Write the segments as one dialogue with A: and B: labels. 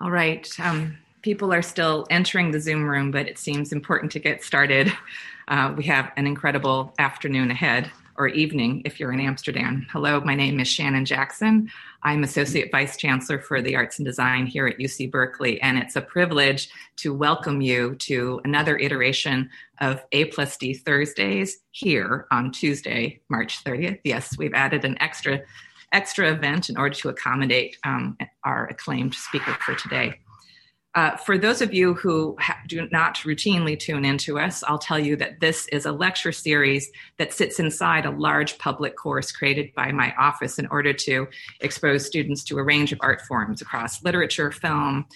A: All right. Um, people are still entering the Zoom room, but it seems important to get started. Uh, we have an incredible afternoon ahead, or evening if you're in Amsterdam. Hello, my name is Shannon Jackson. I'm Associate Vice Chancellor for the Arts and Design here at UC Berkeley, and it's a privilege to welcome you to another iteration of A plus D Thursdays here on Tuesday, March 30th. Yes, we've added an extra extra event in order to accommodate um, our acclaimed speaker for today. Uh, for those of you who ha- do not routinely tune into us, I'll tell you that this is a lecture series that sits inside a large public course created by my office in order to expose students to a range of art forms across literature, film,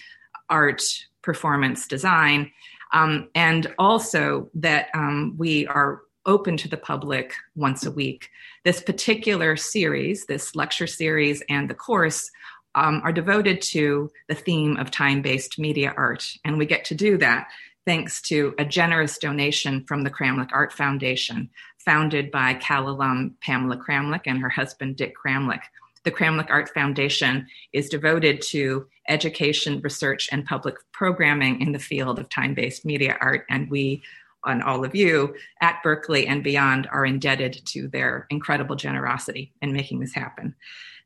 A: art, performance, design, um, and also that um, we are open to the public once a week. This particular series, this lecture series, and the course um, are devoted to the theme of time based media art. And we get to do that thanks to a generous donation from the Kramlich Art Foundation, founded by Cal alum Pamela Kramlich and her husband Dick Kramlich. The Kramlich Art Foundation is devoted to education, research, and public programming in the field of time based media art. And we on all of you at Berkeley and beyond are indebted to their incredible generosity in making this happen.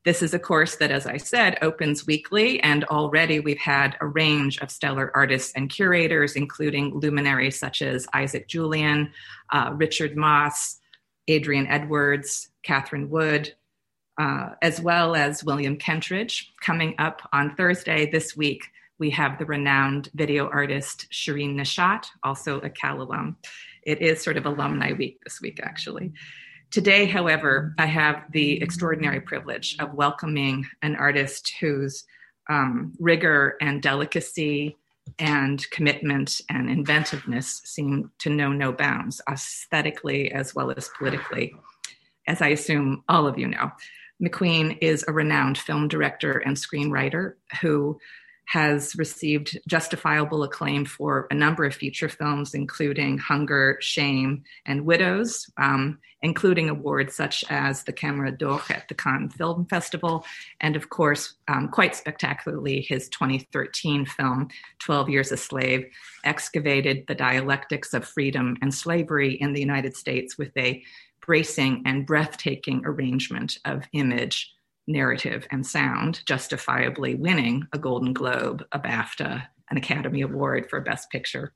A: This is a course that, as I said, opens weekly, and already we've had a range of stellar artists and curators, including luminaries such as Isaac Julien, uh, Richard Mosse, Adrian Edwards, Catherine Wood, uh, as well as William Kentridge. Coming up on Thursday this week, we have the renowned video artist Shirin Neshat, also a Cal alum. It is sort of alumni week this week, actually. Today, however, I have the extraordinary privilege of welcoming an artist whose um, rigor and delicacy and commitment and inventiveness seem to know no bounds, aesthetically as well as politically, as I assume all of you know. McQueen is a renowned film director and screenwriter who has received justifiable acclaim for a number of feature films, including Hunger, Shame, and Widows, um, including awards such as the Camera d'Or at the Cannes Film Festival, and of course, um, quite spectacularly, his 2013 film, 12 Years a Slave, excavated the dialectics of freedom and slavery in the United States with a bracing and breathtaking arrangement of image narrative and sound, justifiably winning a Golden Globe, a BAFTA, an Academy Award for Best Picture.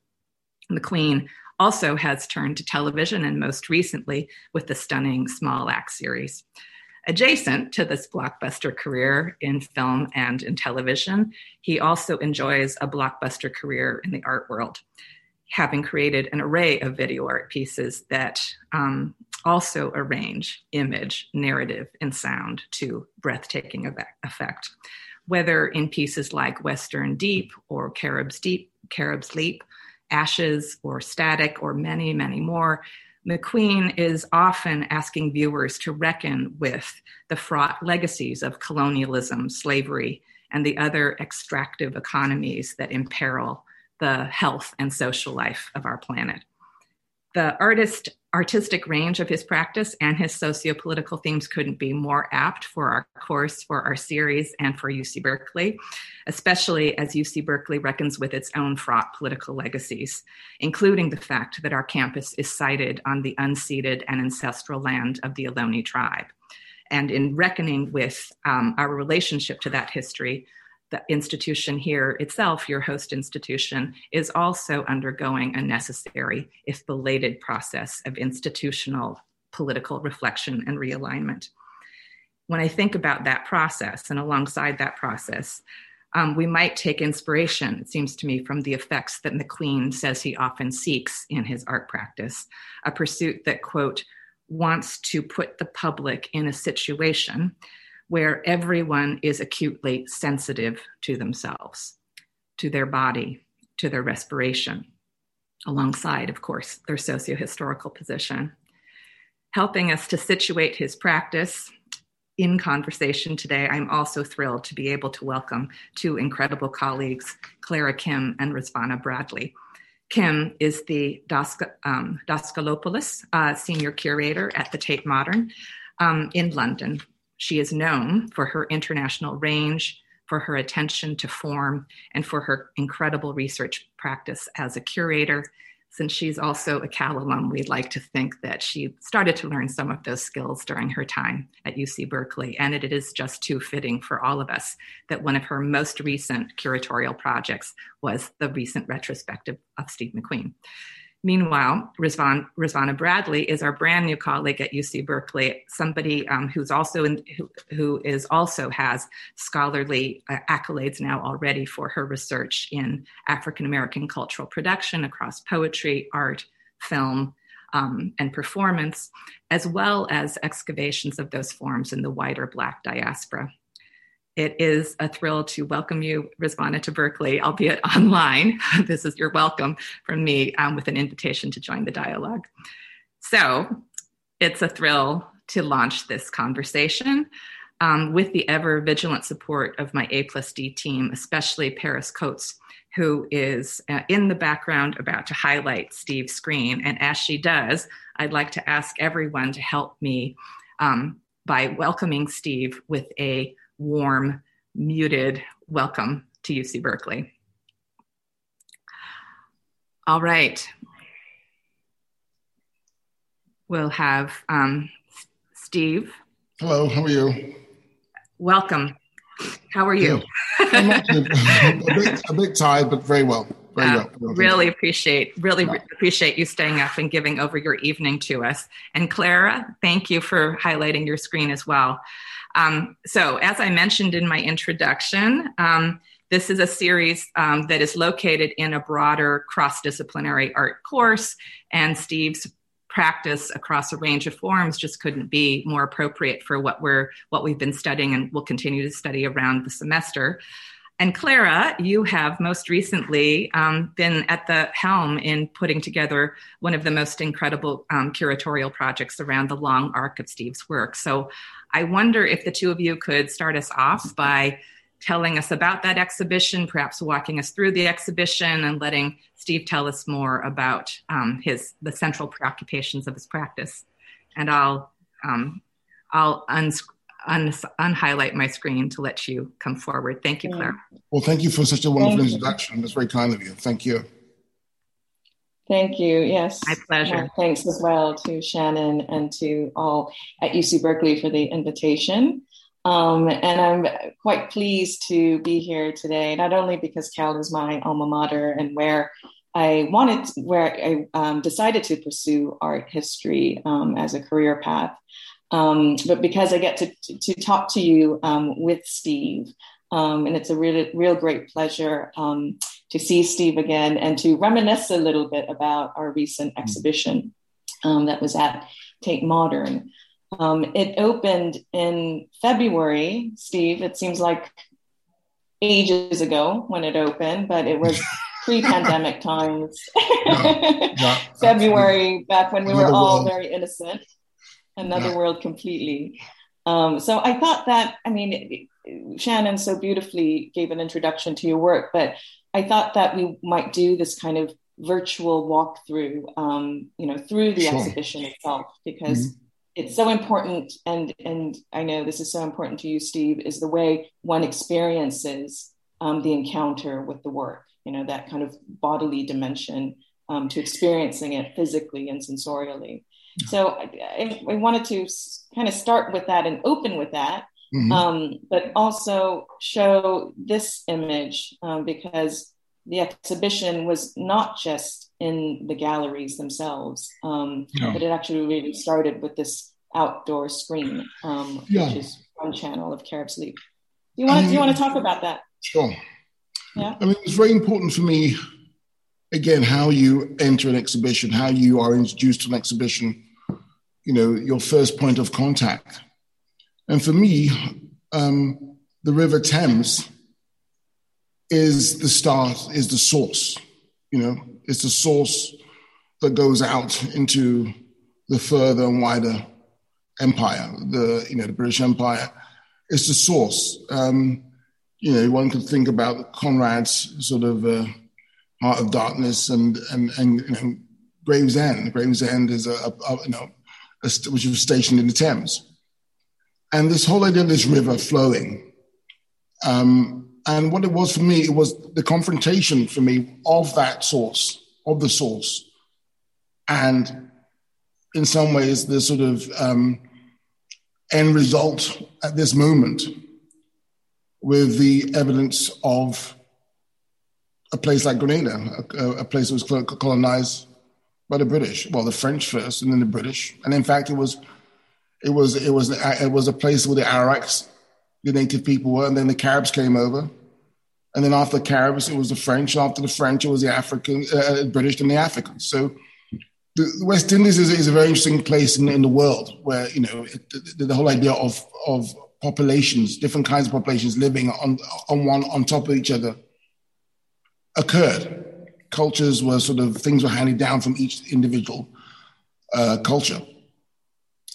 A: McQueen also has turned to television and most recently with the stunning Small Axe series. Adjacent to this blockbuster career in film and in television, he also enjoys a blockbuster career in the art world, having created an array of video art pieces that um, also arrange image, narrative, and sound to breathtaking effect. Whether in pieces like Western Deep or Carib's Deep, Carib's Leap, Ashes or Static, or many, many more, McQueen is often asking viewers to reckon with the fraught legacies of colonialism, slavery, and the other extractive economies that imperil the health and social life of our planet. The artist artistic range of his practice and his socio-political themes couldn't be more apt for our course for our series and for uc berkeley especially as uc berkeley reckons with its own fraught political legacies including the fact that our campus is sited on the unceded and ancestral land of the ohlone tribe. And in reckoning with um, our relationship to that history the institution here itself, your host institution, is also undergoing a necessary, if belated, process of institutional political reflection and realignment. When I think about that process and alongside that process, um, we might take inspiration, it seems to me, from the effects that McQueen says he often seeks in his art practice, a pursuit that, quote, wants to put the public in a situation where everyone is acutely sensitive to themselves, to their body, to their respiration, alongside, of course, their socio-historical position. Helping us to situate his practice in conversation today, I'm also thrilled to be able to welcome two incredible colleagues, Clara Kim and Rizvana Bradley. Kim is the Daska, um, Daskalopoulos uh, Senior Curator at the Tate Modern um, in London. She is known for her international range, for her attention to form, and for her incredible research practice as a curator since she's also a Cal alum, we'd like to think that she started to learn some of those skills during her time at UC Berkeley. And it is just too fitting for all of us that one of her most recent curatorial projects was the recent retrospective of Steve McQueen. Meanwhile, Rizvan, Rizvana Bradley is our brand new colleague at UC Berkeley, somebody um, who's also in, who, who is also has scholarly uh, accolades now already for her research in African American cultural production across poetry, art, film, um, and performance, as well as excavations of those forms in the wider Black diaspora. It is a thrill to welcome you, Rizvana, to Berkeley, albeit online. this is your welcome from me um, with an invitation to join the dialogue. So it's a thrill to launch this conversation um, with the ever vigilant support of my A plus D team, especially Paris Coates, who is uh, in the background about to highlight Steve's screen. And as she does, I'd like to ask everyone to help me um, by welcoming Steve with a warm, muted welcome to UC Berkeley. All right. We'll have um, Steve.
B: Hello, how are you?
A: Welcome. How are you?
B: I'm a, bit, a bit tired, but very well. Very uh,
A: well. Really appreciate, really yeah. appreciate you staying up and giving over your evening to us. And Clara, thank you for highlighting your screen as well. Um, so, as I mentioned in my introduction, um, this is a series um, that is located in a broader cross disciplinary art course, and Steve's practice across a range of forms just couldn't be more appropriate for what we're what we've been studying and will continue to study around the semester. And Clara, you have most recently um, been at the helm in putting together one of the most incredible um, curatorial projects around the long arc of Steve's work. So I wonder if the two of you could start us off by telling us about that exhibition, perhaps walking us through the exhibition and letting Steve tell us more about um, his the central preoccupations of his practice. And I'll um, I'll un- un- unhighlight my screen to let you come forward. Thank you, Claire.
B: Well, thank you for such a wonderful introduction. That's very kind of you. Thank you.
C: Thank you. Yes.
A: My pleasure.
C: thanks as well to Shannon and to all at UC Berkeley for the invitation. Um, and I'm quite pleased to be here today, not only because Cal is my alma mater and where I wanted, where I um, decided to pursue art history um, as a career path, um, but because I get to, to, talk to you um, with Steve. Um, and it's a really, real great pleasure to see Steve again and to reminisce a little bit about our recent exhibition um, that was at Tate Modern. Um, it opened in February, Steve. It seems like ages ago when it opened, but it was pre-pandemic times. yeah, yeah, February, back when we Another were all world. very innocent. Another yeah. world completely. Um, so I thought that, I mean, Shannon so beautifully gave an introduction to your work, but I thought that we might do this kind of virtual walkthrough, um, you know, through the sure. exhibition itself, because mm-hmm. it's so important. And and I know this is so important to you, Steve, is the way one experiences um, the encounter with the work. You know, that kind of bodily dimension um, to experiencing it physically and sensorially. So I, I, wanted to kind of start with that and open with that Mm-hmm. Um, but also show this image um, because the exhibition was not just in the galleries themselves, um, no. but it actually really started with this outdoor screen, um, yeah. which is one channel of Caribs' Leap. Do you want to, do you want to talk about that?
B: Sure. Yeah. I mean, it's very important for me, again, how you enter an exhibition, how you are introduced to an exhibition, you know, your first point of contact and for me, um, the River Thames is the start, is the source. You know, it's the source that goes out into the further and wider empire, the you know the British Empire. It's the source. Um, you know, one could think about Conrad's sort of uh, Heart of Darkness and and and you know, Gravesend. Gravesend is a, a, a you know a, which was stationed in the Thames, and this whole idea of this river flowing. Um, and what it was for me, it was the confrontation for me of that source, of the source, and in some ways the sort of um, end result at this moment with the evidence of a place like Grenada, a, a place that was colonized by the British. Well, the French first, and then the British. And in fact, it was it was it was it was a place where the Arawaks, the native people were, and then the Caribs came over. And then after the Caribs, it was the French. After the French, it was the African, uh, uh British, and the Africans. So the West Indies is, is a very interesting place in, in the world where you know it, the, the, whole idea of of populations, different kinds of populations living on on one on top of each other, occurred. Cultures were sort of things were handed down from each individual uh, culture.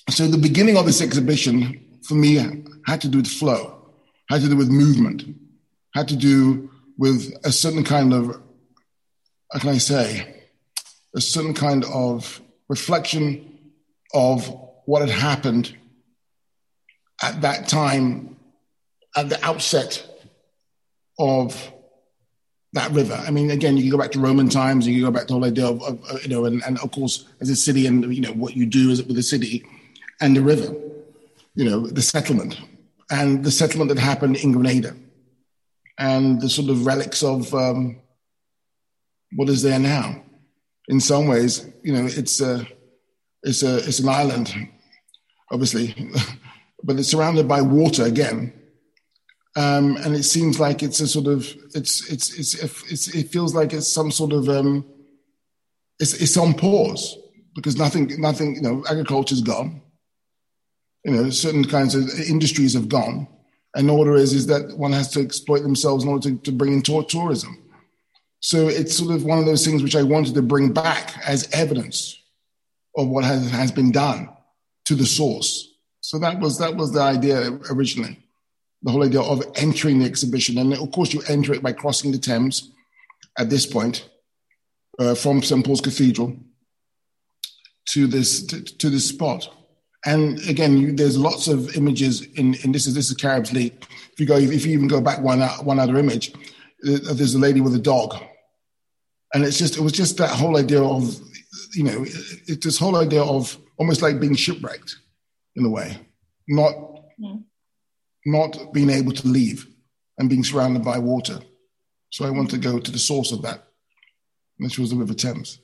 B: So the beginning of this exhibition for me had to do with flow, had to do with movement, had to do with a certain kind of, how can I say, a certain kind of reflection of what had happened at that time, at the outset of that river. I mean, again, you can go back to Roman times, you can go back to the whole idea of, of you know, and, and, of course, as a city and, you know, what you do is with the city and the river, you know, the settlement and the settlement that happened in Grenada and the sort of relics of um, what is there now in some ways, you know, it's a, it's a, it's an island, obviously, but it's surrounded by water again. Um, and it seems like it's a sort of, it's, it's, it's, it's, it feels like it's some sort of, um, it's, it's on pause because nothing, nothing, you know, agriculture's gone. You know, certain kinds of industries have gone. And order is, is that one has to exploit themselves in order to, to bring in tourism. So it's sort of one of those things which I wanted to bring back as evidence of what has, has been done to the source. So that was that was the idea originally, the whole idea of entering the exhibition, and of course you enter it by crossing the Thames. At this point, uh, from St Paul's Cathedral to this to, to this spot, and again, you, there's lots of images in, in this is this is Caribs Leap. If you go, if you even go back one one other image, uh, there's a lady with a dog. And it's just it was just that whole idea of you know it's this whole idea of almost like being shipwrecked in a way. Not mm. not being able to leave and being surrounded by water. So i want to go to the source of that. Which was the river thames.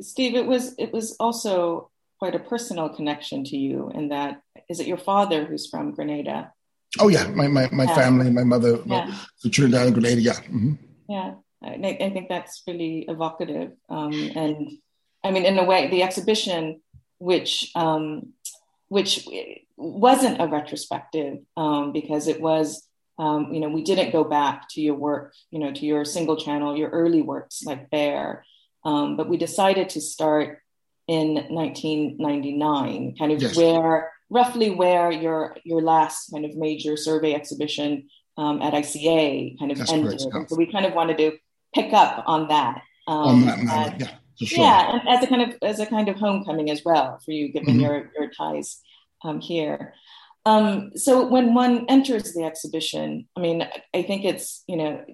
C: Steve it was it was also quite a personal connection to you in that is it your father who's from grenada
B: oh yeah my my, my yeah. family my mother yeah. the trinidad and grenada yeah mm-hmm.
C: yeah I, I think that's really evocative. Um, and I mean, in a way, the exhibition, which um, which wasn't a retrospective um, because it was, um, you know, we didn't go back to your work, you know, to your single channel, your early works like Bear, um, but we decided to start in 1999, kind of yes. where roughly where your your last kind of major survey exhibition um, at ICA kind of That's ended. Correct, So we kind of wanted to pick up on that. Um, on that, and, yeah. Sure. Yeah, and as a kind of as a kind of homecoming as well for you, given mm-hmm. your your ties um, here. Um, so when one enters the exhibition, I mean, I think it's you know,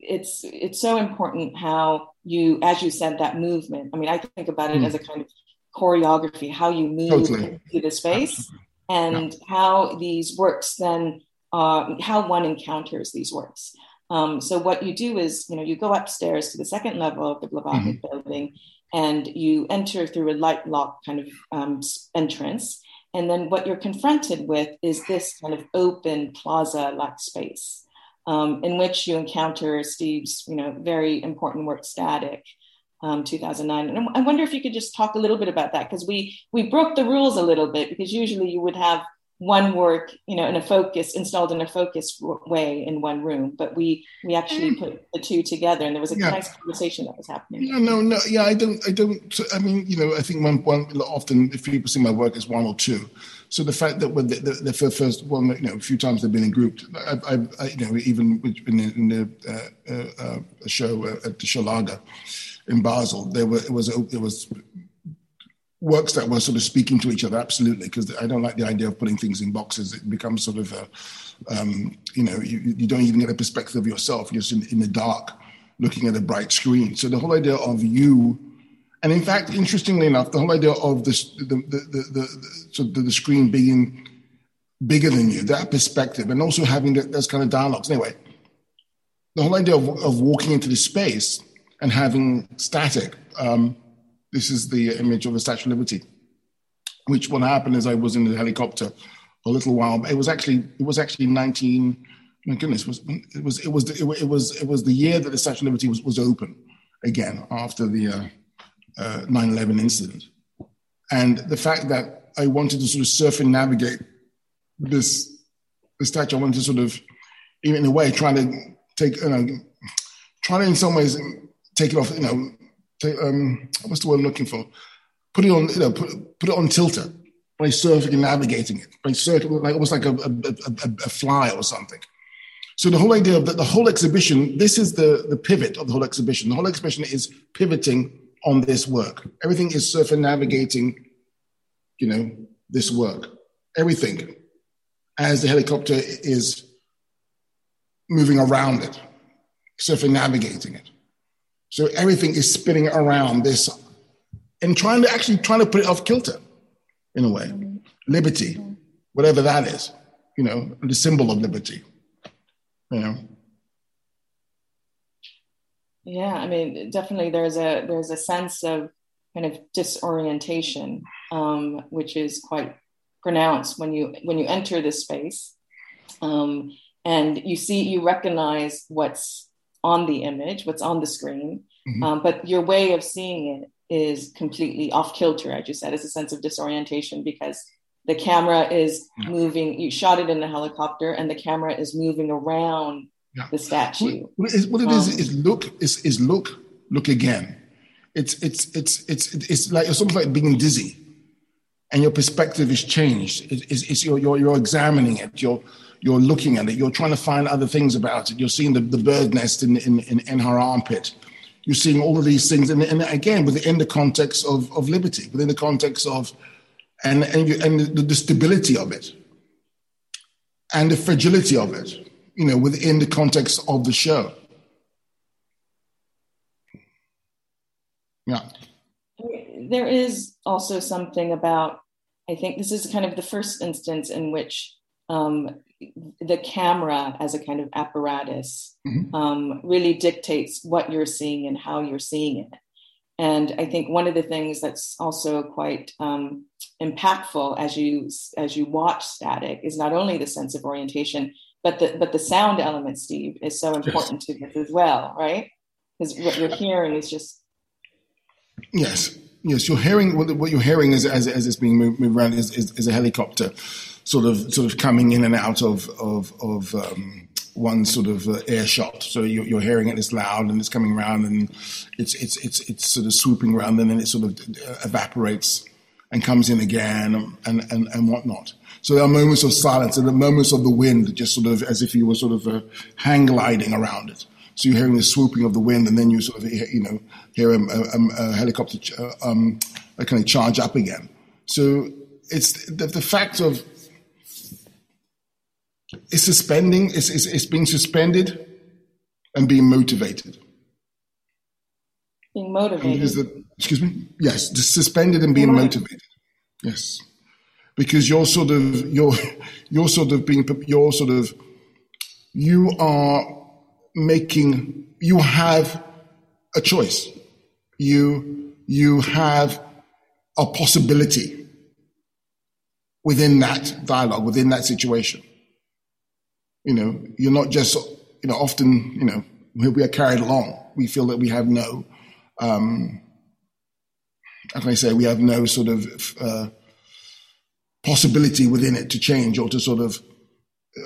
C: it's it's so important how you, as you said, that movement. I mean, I think about it mm. as a kind of choreography, how you move totally. into the space, and yeah. how these works then, uh, how one encounters these works. Um, so what you do is, you know, you go upstairs to the second level of the Blavatnik mm-hmm. building, and you enter through a light lock kind of um, entrance. And then what you're confronted with is this kind of open plaza-like space um, in which you encounter Steve's, you know, very important work, Static, um, 2009. And I wonder if you could just talk a little bit about that because we we broke the rules a little bit because usually you would have one work, you know, in a focus installed in a focused way in one room, but we we actually put the two together, and there was a yeah. nice conversation that was happening.
B: Yeah, no, no, yeah, I don't, I don't. I mean, you know, I think one, one often if people see my work as one or two, so the fact that when the, the, the first one, you know, a few times they've been in group, I, I, I you know, even in in the uh, uh, uh, show uh, at the Schaulager in Basel, there were it was it was works that were sort of speaking to each other absolutely because i don't like the idea of putting things in boxes. It becomes sort of a, um, you know you, you, don't even get a perspective of yourself. You're just in, in, the dark looking at a bright screen. So the whole idea of you and in fact interestingly enough the whole idea of this, the, the, the, the, screen being bigger than you that perspective and also having those kind of dialogues anyway the whole idea of, of walking into the space and having static um, this is the image of the Statue of Liberty, which what happened is I was in the helicopter a little while. It was actually it was actually 19. My goodness, it was it was it was the, it was it was the year that the Statue of Liberty was, was open again after the uh, 9/11 incident, and the fact that I wanted to sort of surf and navigate this the statue, I wanted to sort of, even in a way, try to take you know, try to in some ways take it off, you know, um, what's the word I'm looking for? Put it on, you know, put, put it on tilter by surfing and navigating it, by circling, like almost like a, a, a, a, fly or something. So the whole idea of the, the whole exhibition, this is the, the pivot of the whole exhibition. The whole exhibition is pivoting on this work. Everything is surfing, navigating, you know, this work. Everything as the helicopter is moving around it, surfing, navigating it. So everything is spinning around this and trying to actually trying to put it off kilter in a way. Liberty, whatever that is, you know, the symbol of liberty. You know.
C: Yeah, I mean, definitely there's a there's a sense of kind of disorientation, um, which is quite pronounced when you when you enter this space, um, and you see you recognize what's on the image, what's on the screen, mm-hmm. um, but your way of seeing it is completely off kilter, as you said. It's a sense of disorientation because the camera is moving. You shot it in the helicopter, and the camera is moving around yeah. the statue.
B: What, what it um, is is look is is look look again. It's it's it's it's it's like it's almost like being dizzy, and your perspective is changed. It's, it's you're, you're you're examining it. You're you're looking at it, you're trying to find other things about it. You're seeing the, the bird nest in, in, in, in her armpit. You're seeing all of these things. And, and again, within the context of, of liberty, within the context of, and, and, you, and the, the stability of it, and the fragility of it, you know, within the context of the show. Yeah.
C: There is also something about, I think this is kind of the first instance in which um, the camera as a kind of apparatus mm-hmm. um, really dictates what you're seeing and how you're seeing it. And I think one of the things that's also quite um, impactful as you as you watch static is not only the sense of orientation, but the but the sound element, Steve, is so important yes. to this as well, right? Because what you're hearing is just
B: yes, yes. You're hearing what, you're hearing as as, as it's being moved, moved around is, is, is a helicopter sort of sort of coming in and out of of, of um, one sort of uh, air shot. So you're, you're, hearing it, it's loud and it's coming around and it's it's it's it's sort of swooping around and then it sort of uh, evaporates and comes in again and and and whatnot. So there are moments of silence and the moments of the wind, just sort of as if you were sort of uh, hang gliding around it. So you're hearing the swooping of the wind, and then you sort of you know hear a, a, a helicopter uh, um, kind of charge up again. So it's the, the fact of it's suspending, it's, is, is being suspended and being motivated.
C: Being motivated.
B: The, excuse me? Yes, just suspended and being motivated. Yes. Because you're sort of, you're, you're sort of being, you're sort of, you are making, you have a choice. You, you have a possibility within that dialogue, within that situation. You know, you're not just, you know, often, you know, we are carried along. We feel that we have no, um, how can I say, we have no sort of uh, possibility within it to change or to sort of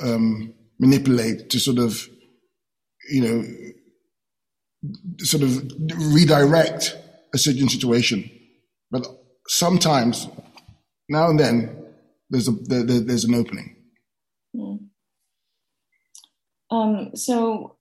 B: um, manipulate, to sort of, you know, sort of redirect a certain situation. But sometimes, now and then, there's a there, there's an opening.
C: Hmm. Um, so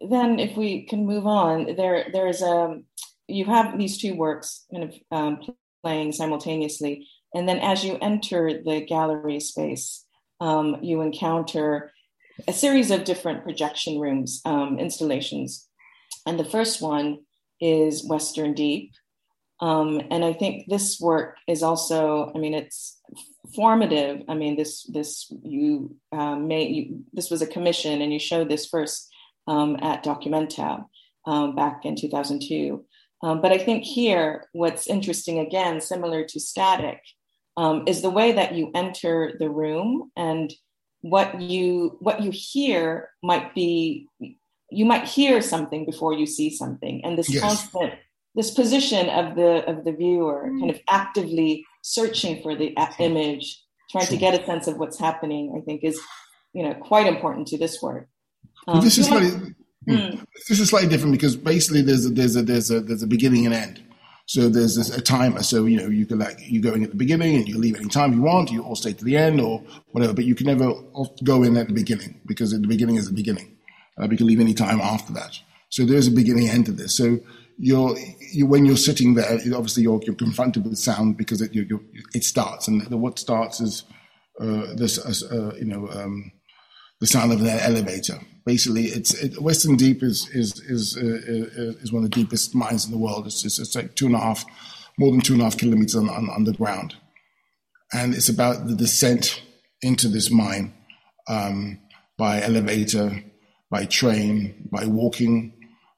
C: then, if we can move on, there there is a you have these two works kind of um, playing simultaneously, and then as you enter the gallery space, um, you encounter a series of different projection rooms um, installations, and the first one is Western Deep, um, and I think this work is also, I mean, it's formative. I mean, this this you made you, this was a commission, and you showed this first um, at Documentab um, back in 2002. Um, but I think here, what's interesting again, similar to Static, um, is the way that you enter the room and what you what you hear might be you might hear something before you see something and this yes. constant this position of the of the viewer mm. kind of actively searching for the image trying to get a sense of what's happening i think is you know quite important to this work
B: um, this is slightly, mm. this is slightly different because basically there's a, there's a there's a there's a beginning and end so there's this, a timer. So you know you can like you go in at the beginning and you leave any time you want. You all stay to the end or whatever but you can never go in at the beginning because at the beginning is the beginning. Uh, you can leave any time after that. So there's a beginning end to this. So you're you, when you're sitting there, obviously you're, you're confronted with sound because it you, it starts, and what starts is uh, this uh, you know um, the sound of an elevator. Basically, it's it, Western Deep is is is uh, uh, is one of the deepest mines in the world. It's, it's, it's like two and a half, more than two and a half kilometers on, on, underground, and it's about the descent into this mine um, by elevator, by train, by walking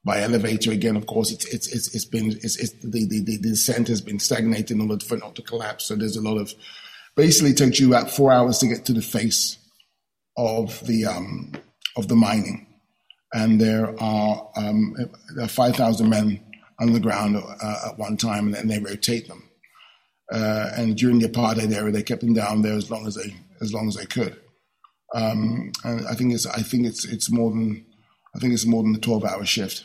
B: by elevator again. Of course, it's it's it's, it's been it's, it's the, the, the descent has been stagnated in order for not to collapse. So there's a lot of basically it takes you about four hours to get to the face of the um, of the mining, and there are um, are five thousand men on underground uh, at one time, and then they rotate them. Uh, and during the apartheid era, they kept them down there as long as they as long as they could. Um, and I think it's I think it's it's more than I think it's more than a twelve hour shift.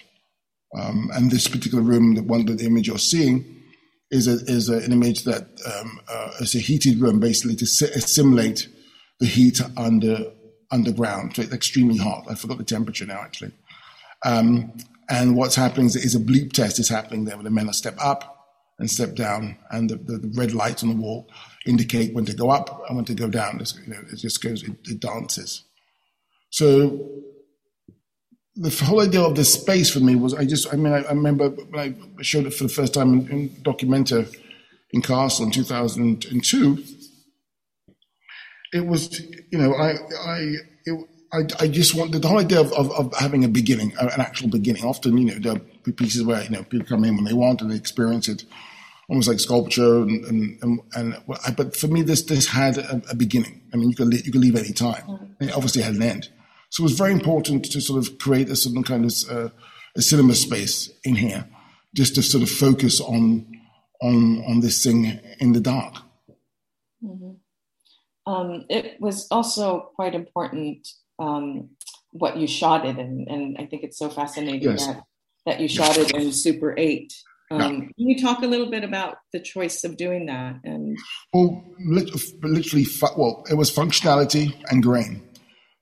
B: Um, and this particular room, the one, that the image you're seeing, is a, is a, an image that um, uh, is a heated room, basically to assimilate the heat under underground. So it's extremely hot. I forgot the temperature now, actually. Um, and what's happening is, is, a bleep test is happening there, where the men are step up and step down, and the, the, the, red lights on the wall indicate when to go up and when to go down. It's, you know, it just goes, it, it dances. So the whole idea of the space for me was I just I mean I, I remember when I showed it for the first time in, in Documenta in Kassel in 2002. It was you know I I it, I, I just wanted the whole idea of, of, of, having a beginning, an actual beginning. Often, you know, there are pieces where, you know, people come in when they want and they experience it almost like sculpture. And, and, and, and but for me, this, this had a, a, beginning. I mean, you could, you could leave any time. Mm-hmm. It obviously had an end. So it was very important to sort of create a certain kind of uh, a cinema space in here, just to sort of focus on on on this thing in the dark.
C: Um, it was also quite important um, what you shot it in, and I think it's so fascinating yes. that that you shot it in Super Eight. Um, yeah. Can you talk a little bit about the choice of doing that? And
B: well, literally, well, it was functionality and grain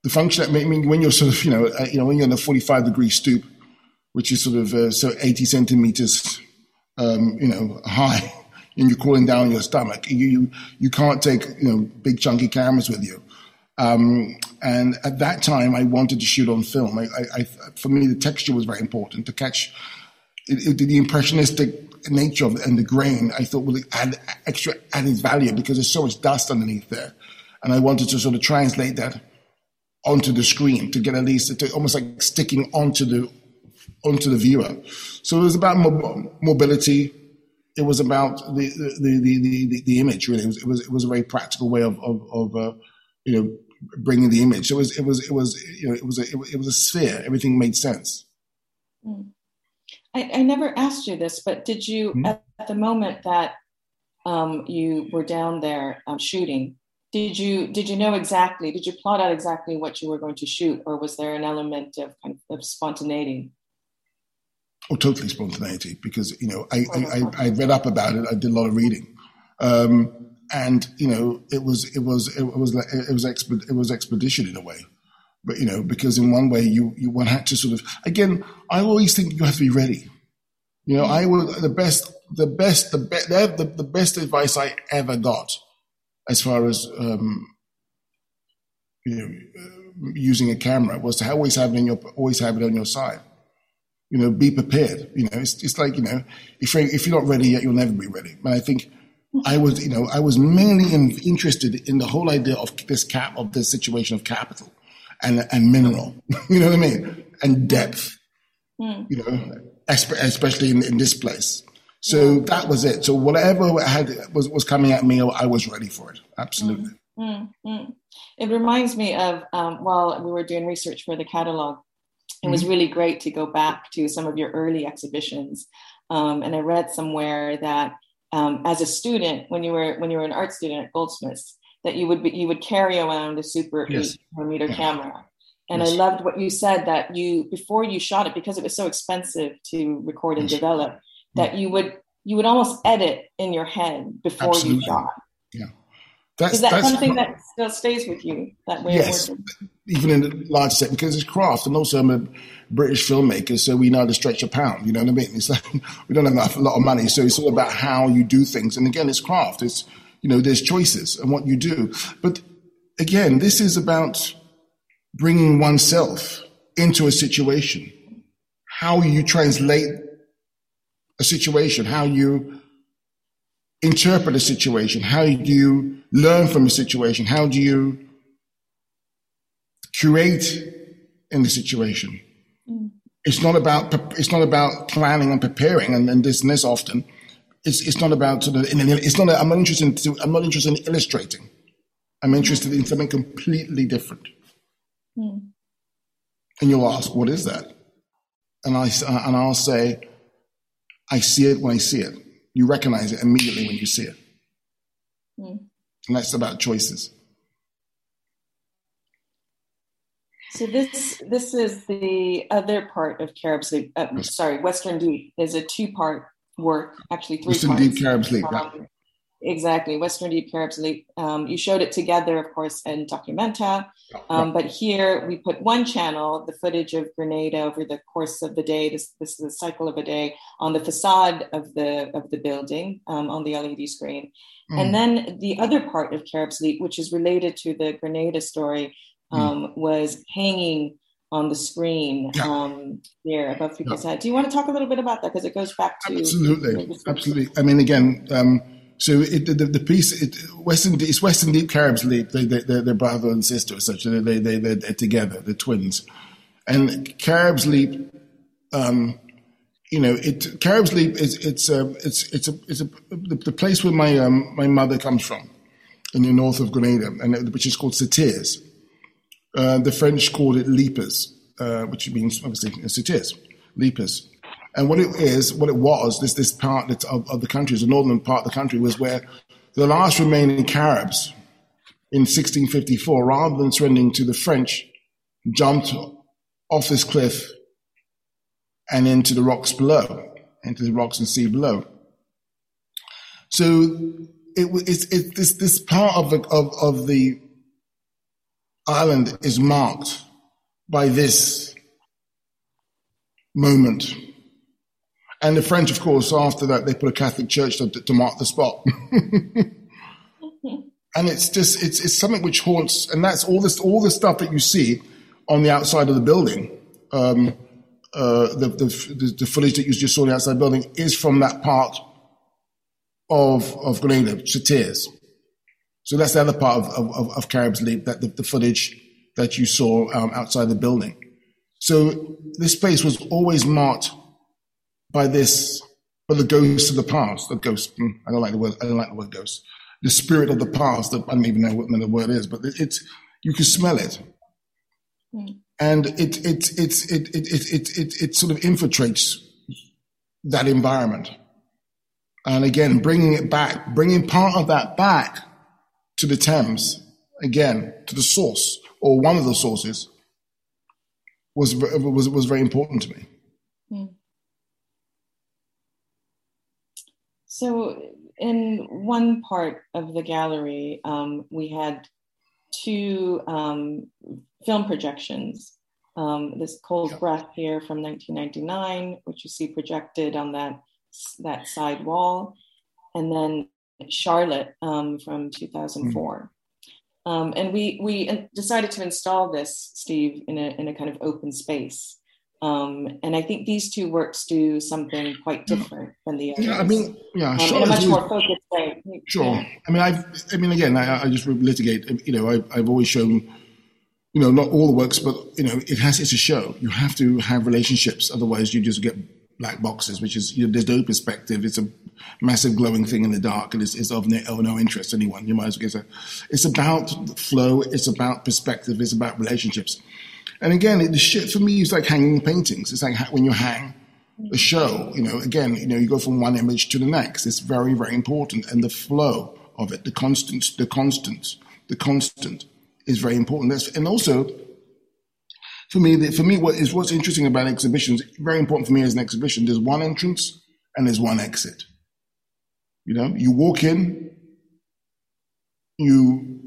B: the function. I mean, when you're sort of, you know, uh, you know, when you're in a 45 degree stoop, which is sort of uh, so 80 centimeters, um, you know, high, and you're cooling down your stomach, you, you you can't take you know big chunky cameras with you. Um, and at that time, I wanted to shoot on film. I, I, I, for me, the texture was very important to catch it, it, the impressionistic nature of and the grain. I thought would add extra added value because there's so much dust underneath there, and I wanted to sort of translate that onto the screen to get at least to almost like sticking onto the onto the viewer. So it was about mobility. It was about the the the the, the image. Really, it was, it was, it was a very practical way of of, of uh, you know bringing the image. So it was it was it was you know it was a, it was a sphere. Everything made sense.
C: Hmm. I, I never asked you this, but did you mm-hmm. at, at, the moment that um, you were down there um, shooting? did you did you know exactly? Did you plot out exactly what you were going to shoot, or was there an element of kind of, of spontaneity?
B: Oh, totally spontaneity because you know I, I, I, read up about it. I did a lot of reading, um, and you know it was it was it was it was exped, it was expedition in a way, but you know because in one way you you one had to sort of again I always think you have to be ready. You know I will the best the best the best the, the best advice I ever got as far as um, you know, uh, using a camera was to always have it in your always have it on your side. You know, be prepared. You know, it's it's like you know, if you're, if you're not ready yet, you'll never be ready. But I think I was, you know, I was mainly in, interested in the whole idea of this cap of the situation of capital and and mineral. you know what I mean? And depth. Mm. You know, especially in, in this place. So that was it. So whatever had was was coming at me, I was ready for it. Absolutely.
C: Mm-hmm. It reminds me of um, while we were doing research for the catalog. It was mm-hmm. really great to go back to some of your early exhibitions, um, and I read somewhere that um, as a student, when you were when you were an art student at Goldsmiths, that you would be, you would carry around a super yes. 8 millimeter yeah. camera. And yes. I loved what you said that you before you shot it because it was so expensive to record and yes. develop that you would you would almost edit in your head before Absolutely. you shot.
B: Yeah.
C: That's, Is that that's something that still stays with you? That way
B: yes, even in the large set because it's craft, and also I'm a British filmmaker, so we know how to stretch a pound. You know what I mean? It's like we don't have enough, a lot of money, so it's all about how you do things. And again, it's craft. It's you know, there's choices and what you do. But again, this is about bringing oneself into a situation. How you translate a situation, how you interpret a situation, how you learn from a situation, how do you create in the situation. Mm. It's not about it's not about planning and preparing and, and this and this often. It's it's not about sort of it's not. I'm not interested in I'm not interested in illustrating. I'm interested in something completely different. Mm. And you'll ask, what is that? And I and I'll say, I see it when I see it. You recognize it immediately when you see it. Mm. And that's about choices.
C: So this this is the other part of Caribs' Leap. Uh, yes. Sorry, Western Deep is a two part work, actually three
B: Western
C: parts.
B: Deep Caribs' Leap. Um,
C: yeah. Exactly, Western Deep Caribs' Leap. Um, you showed it together, of course, in Documenta, um, but here we put one channel, the footage of Grenada over the course of the day. This, this is a cycle of a day on the facade of the of the building um, on the LED screen, mm. and then the other part of Caribs' Leap, which is related to the Grenada story, mm. Um, was hanging on the screen um, there above people's yeah. head. Do you want to talk a little bit about that because it goes back to
B: absolutely, absolutely. I mean, again. Um, so it, the, the piece, it, Western, it's Western Deep Caribs' Leap. They, they, they're, they're brother and sister, such. They, they, they, they're together. They're twins. And Caribs Leap. um, you know, it Caribs' Leap is it's a it's it's a it's a the, the place where my um, my mother comes from, in the north of Grenada, and which is called Sauteurs. Uh, the French called it Lepers, uh, which means obviously Sauteurs, Lepers. And what it is, what it was, this this part of, of the country, the northern part of the country, was where the last remaining Caribs in 1654, rather than surrendering to the French, jumped off this cliff and into the rocks below, into the rocks and sea below. So it, it's, it's this, this part of the, of, of the island is marked by this moment and the French, of course, after that, they put a Catholic church to, to mark the spot. and it's just, it's, it's something which haunts, and that's all this, all the stuff that you see on the outside of the building. Um, uh, the, the, the, footage that you just saw on the outside building is from that part of, of Grenada, Sauteurs. So that's the other part of, of, of Carib's Leap, that the, the footage that you saw um, outside the building. So this place was always marked by this, by the ghost of the past, the ghost. Hmm, I don't like the word. I don't like the word ghost. The spirit of the past. I don't even know what the word is, but it's you can smell it, mm. and it it it, it it it it it it sort of infiltrates that environment. And again, bringing it back, bringing part of that back to the Thames, again, to the source or one of the sources, was, was, was very important to me. Hmm.
C: So, in one part of the gallery, um, we had two um, film projections. Um, this Cold Breath here from 1999, which you see projected on that that side wall, and then Charlotte um, from 2004. Mm. Um, and we we decided to install this, Steve, in a in a kind of open space. Um, and I think these two works do something quite different than the others.
B: Yeah, I mean, yeah,
C: um, in a much more focused way.
B: Sure. I mean, I've, I mean, again, I, I just litigate. You know, I, I've always shown, you know, not all the works, but you know, it has. It's a show. You have to have relationships, otherwise, you just get black boxes, which is you know, there's no perspective. It's a massive glowing thing in the dark, and it's, it's of no, no, interest to anyone. You might as well get a. It's about flow. It's about perspective. It's about relationships. And again, it, the shit for me is like hanging paintings. It's like when you hang a show. You know, again, you know, you go from one image to the next. It's very, very important, and the flow of it, the constant, the constant, the constant is very important. That's, and also for me, for me, what is what's interesting about exhibitions, very important for me as an exhibition, there's one entrance and there's one exit. You know, you walk in, you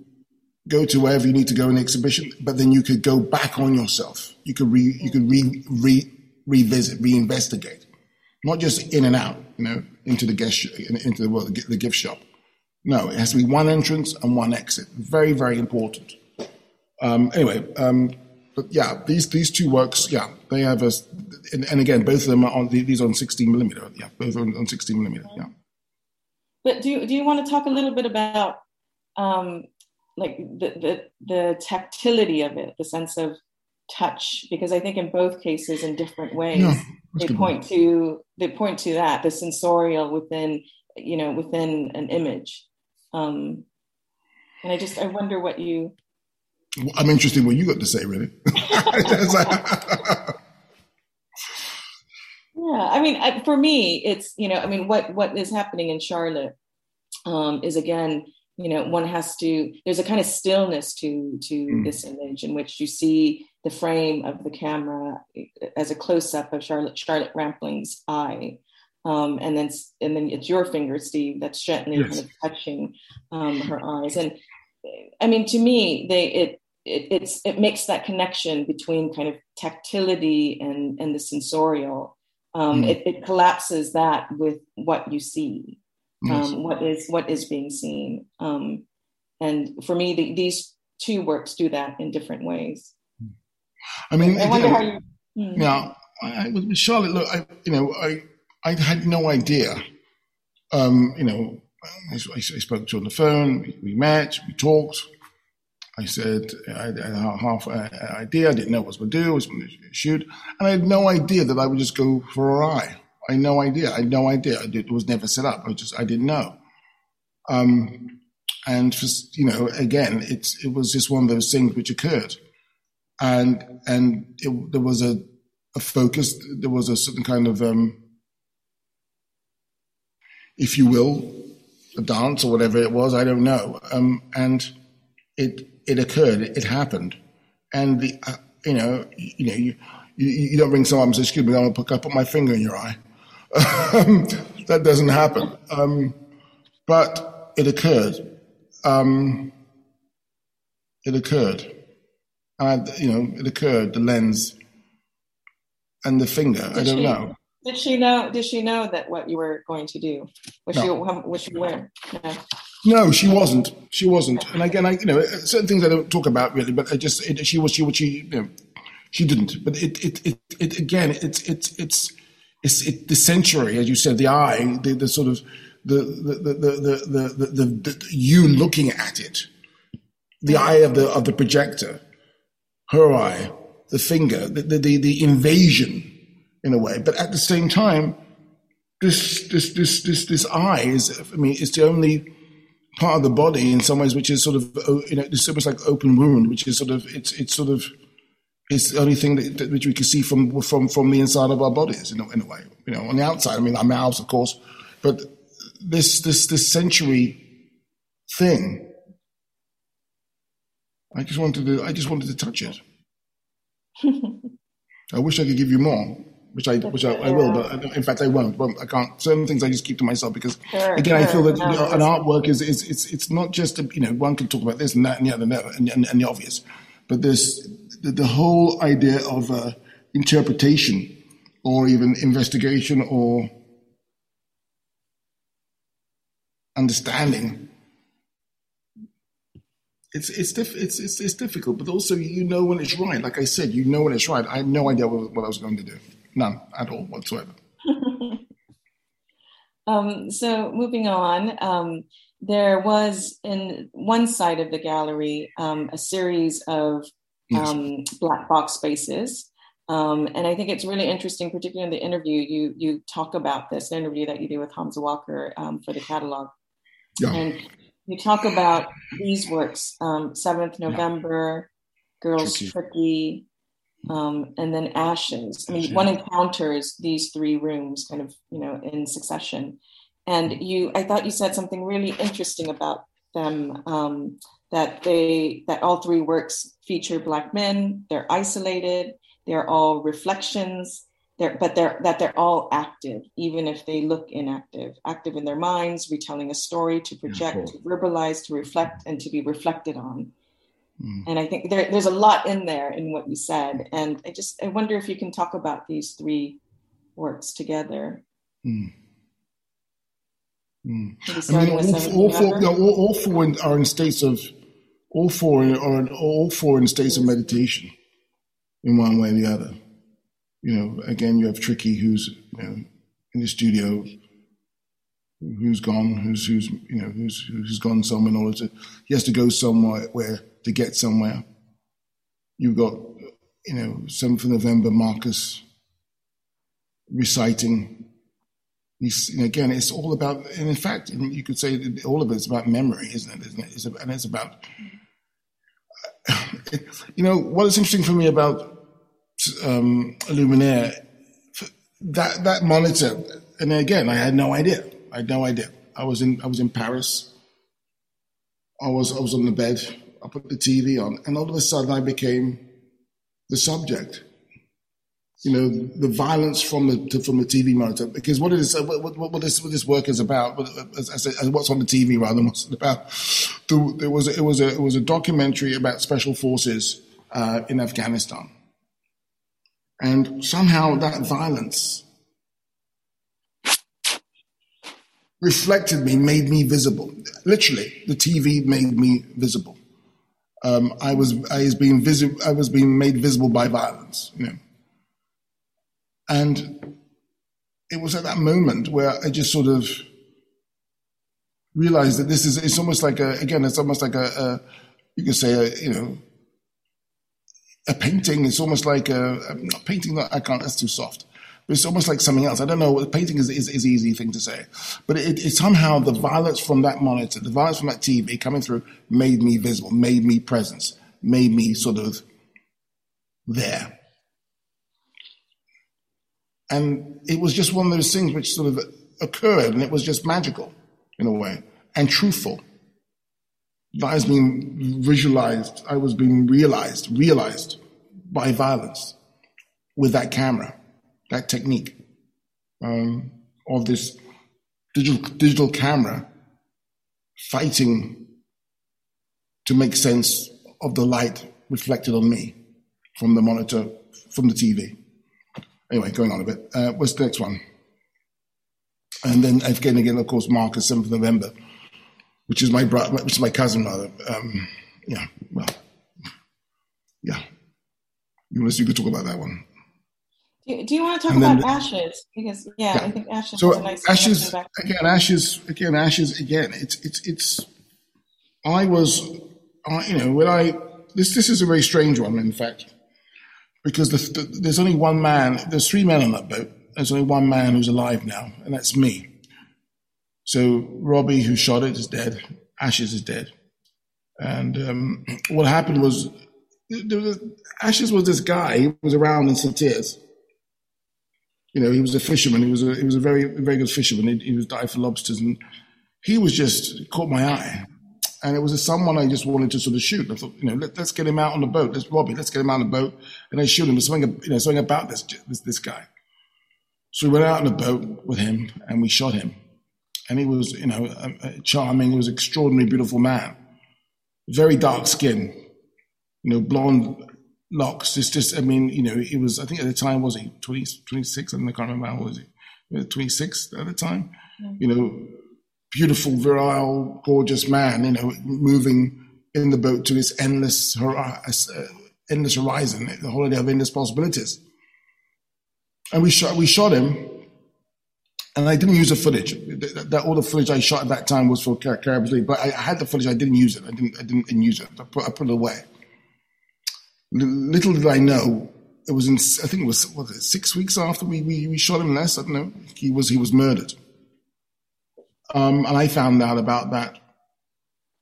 B: go to wherever you need to go in the exhibition, but then you could go back on yourself. You could re, you could re, re, revisit, reinvestigate, not just in and out, you know, into the guest, into the, the gift shop. No, it has to be one entrance and one exit. Very, very important. Um, anyway, um, but yeah, these these two works, yeah, they have a, and, and again, both of them are on these are on 16 millimeter. Yeah, both on, on 16 millimeter. Yeah.
C: But do you, do you want to talk a little bit about um, like the, the the tactility of it, the sense of touch? Because I think in both cases, in different ways, yeah, they point to they point to that the sensorial within you know within an image. Um, and I just I wonder what you
B: I'm interested in what you got to say, really.
C: yeah, I mean, for me, it's you know, I mean, what what is happening in Charlotte um, is again, you know, one has to. There's a kind of stillness to to mm. this image in which you see the frame of the camera as a close up of Charlotte Charlotte Rampling's eye. Um, and then and then it's your finger, Steve, that's gently yes. kind of touching um, her eyes. And I mean, to me, they it it, it's it makes that connection between kind of tactility and and the sensorial. Um, mm. it, it, collapses that with what you see, yes. um, what is what is being seen. Um, and for me, the, these two works do that in different ways.
B: I mean, I wonder how you. Hmm. Yeah, I, with Charlotte, look, I, you know, I I had no idea. Um, you know, I, I, spoke to her on the phone. We, we met. We talked. I said I had half an idea. I didn't know what was going to do. I was going to shoot, and I had no idea that I would just go for a ride. I had no idea. I had no idea. It was never set up. I just I didn't know. Um, and for, you know, again, it's it was just one of those things which occurred, and and it, there was a a focus. There was a certain kind of, um, if you will, a dance or whatever it was. I don't know. Um, and it it occurred, it happened, and the uh, you know you know you, you, you don't bring someone and say, "Excuse me, I'm gonna put, I put my finger in your eye." that doesn't happen. Um, but it occurred. Um, it occurred, and you know it occurred. The lens and the finger. Did I don't
C: she,
B: know.
C: Did she know? Did she know that what you were going to do? Was no. she was she aware? No.
B: No, she wasn't. She wasn't. And again, I you know certain things I don't talk about really, but I just it, she was she was she you know she didn't. But it it it, it again it's it's it's it's it, the century as you said the eye the, the sort of the the the the, the, the, the you looking at it the eye of the of the projector her eye the finger the the, the invasion in a way but at the same time this this this this this eye is I mean it's the only part of the body in some ways, which is sort of you know it's almost like open wound, which is sort of it's it's sort of it's the only thing that, that, which we can see from from from the inside of our bodies in a, in a way. You know, on the outside, I mean, our mouths, of course, but this this this sensory thing I just wanted to. I just wanted to touch it. I wish I could give you more, which I which I, I will, but in fact I won't. But I can't. Certain things I just keep to myself because sure, again sure. I feel that no, you know, an artwork is, is it's it's not just a, you know one can talk about this and that and the other and, and, and the obvious, but there's the, the whole idea of uh, interpretation or even investigation or understanding it's it's, diff- it's it's it's difficult, but also you know when it's right. Like I said, you know when it's right. I had no idea what, what I was going to do, none at all whatsoever.
C: um, so moving on, um, there was in one side of the gallery um, a series of yes. Um, black box spaces. Um, and I think it's really interesting, particularly in the interview, you you talk about this interview that you do with Hamza Walker um, for the catalog. Yeah. And you talk about these works, um, Seventh November, Girls Tricky, Tricky um, and then Ashes. I mean, one encounters these three rooms kind of, you know, in succession. And you, I thought you said something really interesting about them. Um, that they that all three works feature black men. They're isolated. They're all reflections they're, but they're, that they're all active, even if they look inactive, active in their minds, retelling a story to project, to verbalize, to reflect, and to be reflected on. Mm. And I think there, there's a lot in there in what you said. And I just, I wonder if you can talk about these three works together. Mm.
B: Mm. I mean, all, all four, no, all, all, four are in states of, all four are in, all four in states of meditation, in one way or the other you know, again, you have Tricky, who's you know in the studio, who's gone, who's who's you know who's who's gone somewhere in order to he has to go somewhere where to get somewhere. You've got you know seventh of November, Marcus reciting. He's, again, it's all about, and in fact, you could say all of it's about memory, isn't it? Isn't it? It's about, and it's about, you know, what is interesting for me about um, Illuminer, that that monitor, and again, I had no idea. I had no idea. I was in I was in Paris. I was I was on the bed. I put the TV on, and all of a sudden, I became the subject. You know, the violence from the from the TV monitor. Because what is, what, what, what this what this work is about, as, as, what's on the TV rather than what's about. There, was it was a it was a documentary about special forces uh, in Afghanistan and somehow that violence reflected me, made me visible. Literally, the TV made me visible. Um, I was I was being visible. I was being made visible by violence, you know. And it was at that moment where I just sort of realized that this is it's almost like a again it's almost like a, a you could say a you know a painting It's almost like a, a painting that I can't, that's too soft. But it's almost like something else. I don't know. Painting is, is, is easy thing to say, but it, it, somehow the violence from that monitor, the violence from that TV coming through made me visible, made me presence, made me sort of there. And it was just one of those things which sort of occurred and it was just magical in a way and truthful. I was being visualized, I was being realized, realized by violence with that camera, that technique um, of this digital, digital camera fighting to make sense of the light reflected on me from the monitor, from the TV. Anyway, going on a bit. Uh, what's the next one? And then again, again, of course, Marcus, 7th of November which is my brother, which is my cousin rather. Um, yeah, well, yeah. You could talk about that one.
C: Do, do you want to talk about ashes? Because yeah, yeah, I think ashes. So nice
B: ashes again, ashes again, ashes again. It's it's it's. I was, I, you know, when I this this is a very strange one, in fact, because the, the, there's only one man. There's three men on that boat. There's only one man who's alive now, and that's me. So Robbie, who shot it, is dead. Ashes is dead. And um, what happened was, was, Ashes was this guy. He was around in St. You know, he was a fisherman. He was a he was a very very good fisherman. He, he was diving for lobsters, and he was just caught my eye. And it was someone I just wanted to sort of shoot. I thought, you know, let, us get him out on the boat. Let's Robbie, let's get him out on the boat and I shoot him. There's something, you know, something about this, this, this guy. So we went out on the boat with him and we shot him. And he was, you know, charming. He was an extraordinarily beautiful man. Very dark skin, you know, blonde locks. It's just, I mean, you know, he was, I think at the time, was he 20, 26? I, can't remember how was he? 26 at the time. Mm-hmm. You know, beautiful, virile, gorgeous man, you know, moving in the boat to this endless, uh, endless horizon, the holiday of endless possibilities. And we shot, we shot him, and I didn't use the footage. That, that, all the footage I shot at that time was for Car- Caribs' Leap, but I, I, had the footage. I didn't use it. I didn't. I didn't use it. I put, I put it away. Little did I know, it was in. I think it was what six weeks after we, we, we shot him less. I don't know. He was he was murdered. Um, and I found out about that.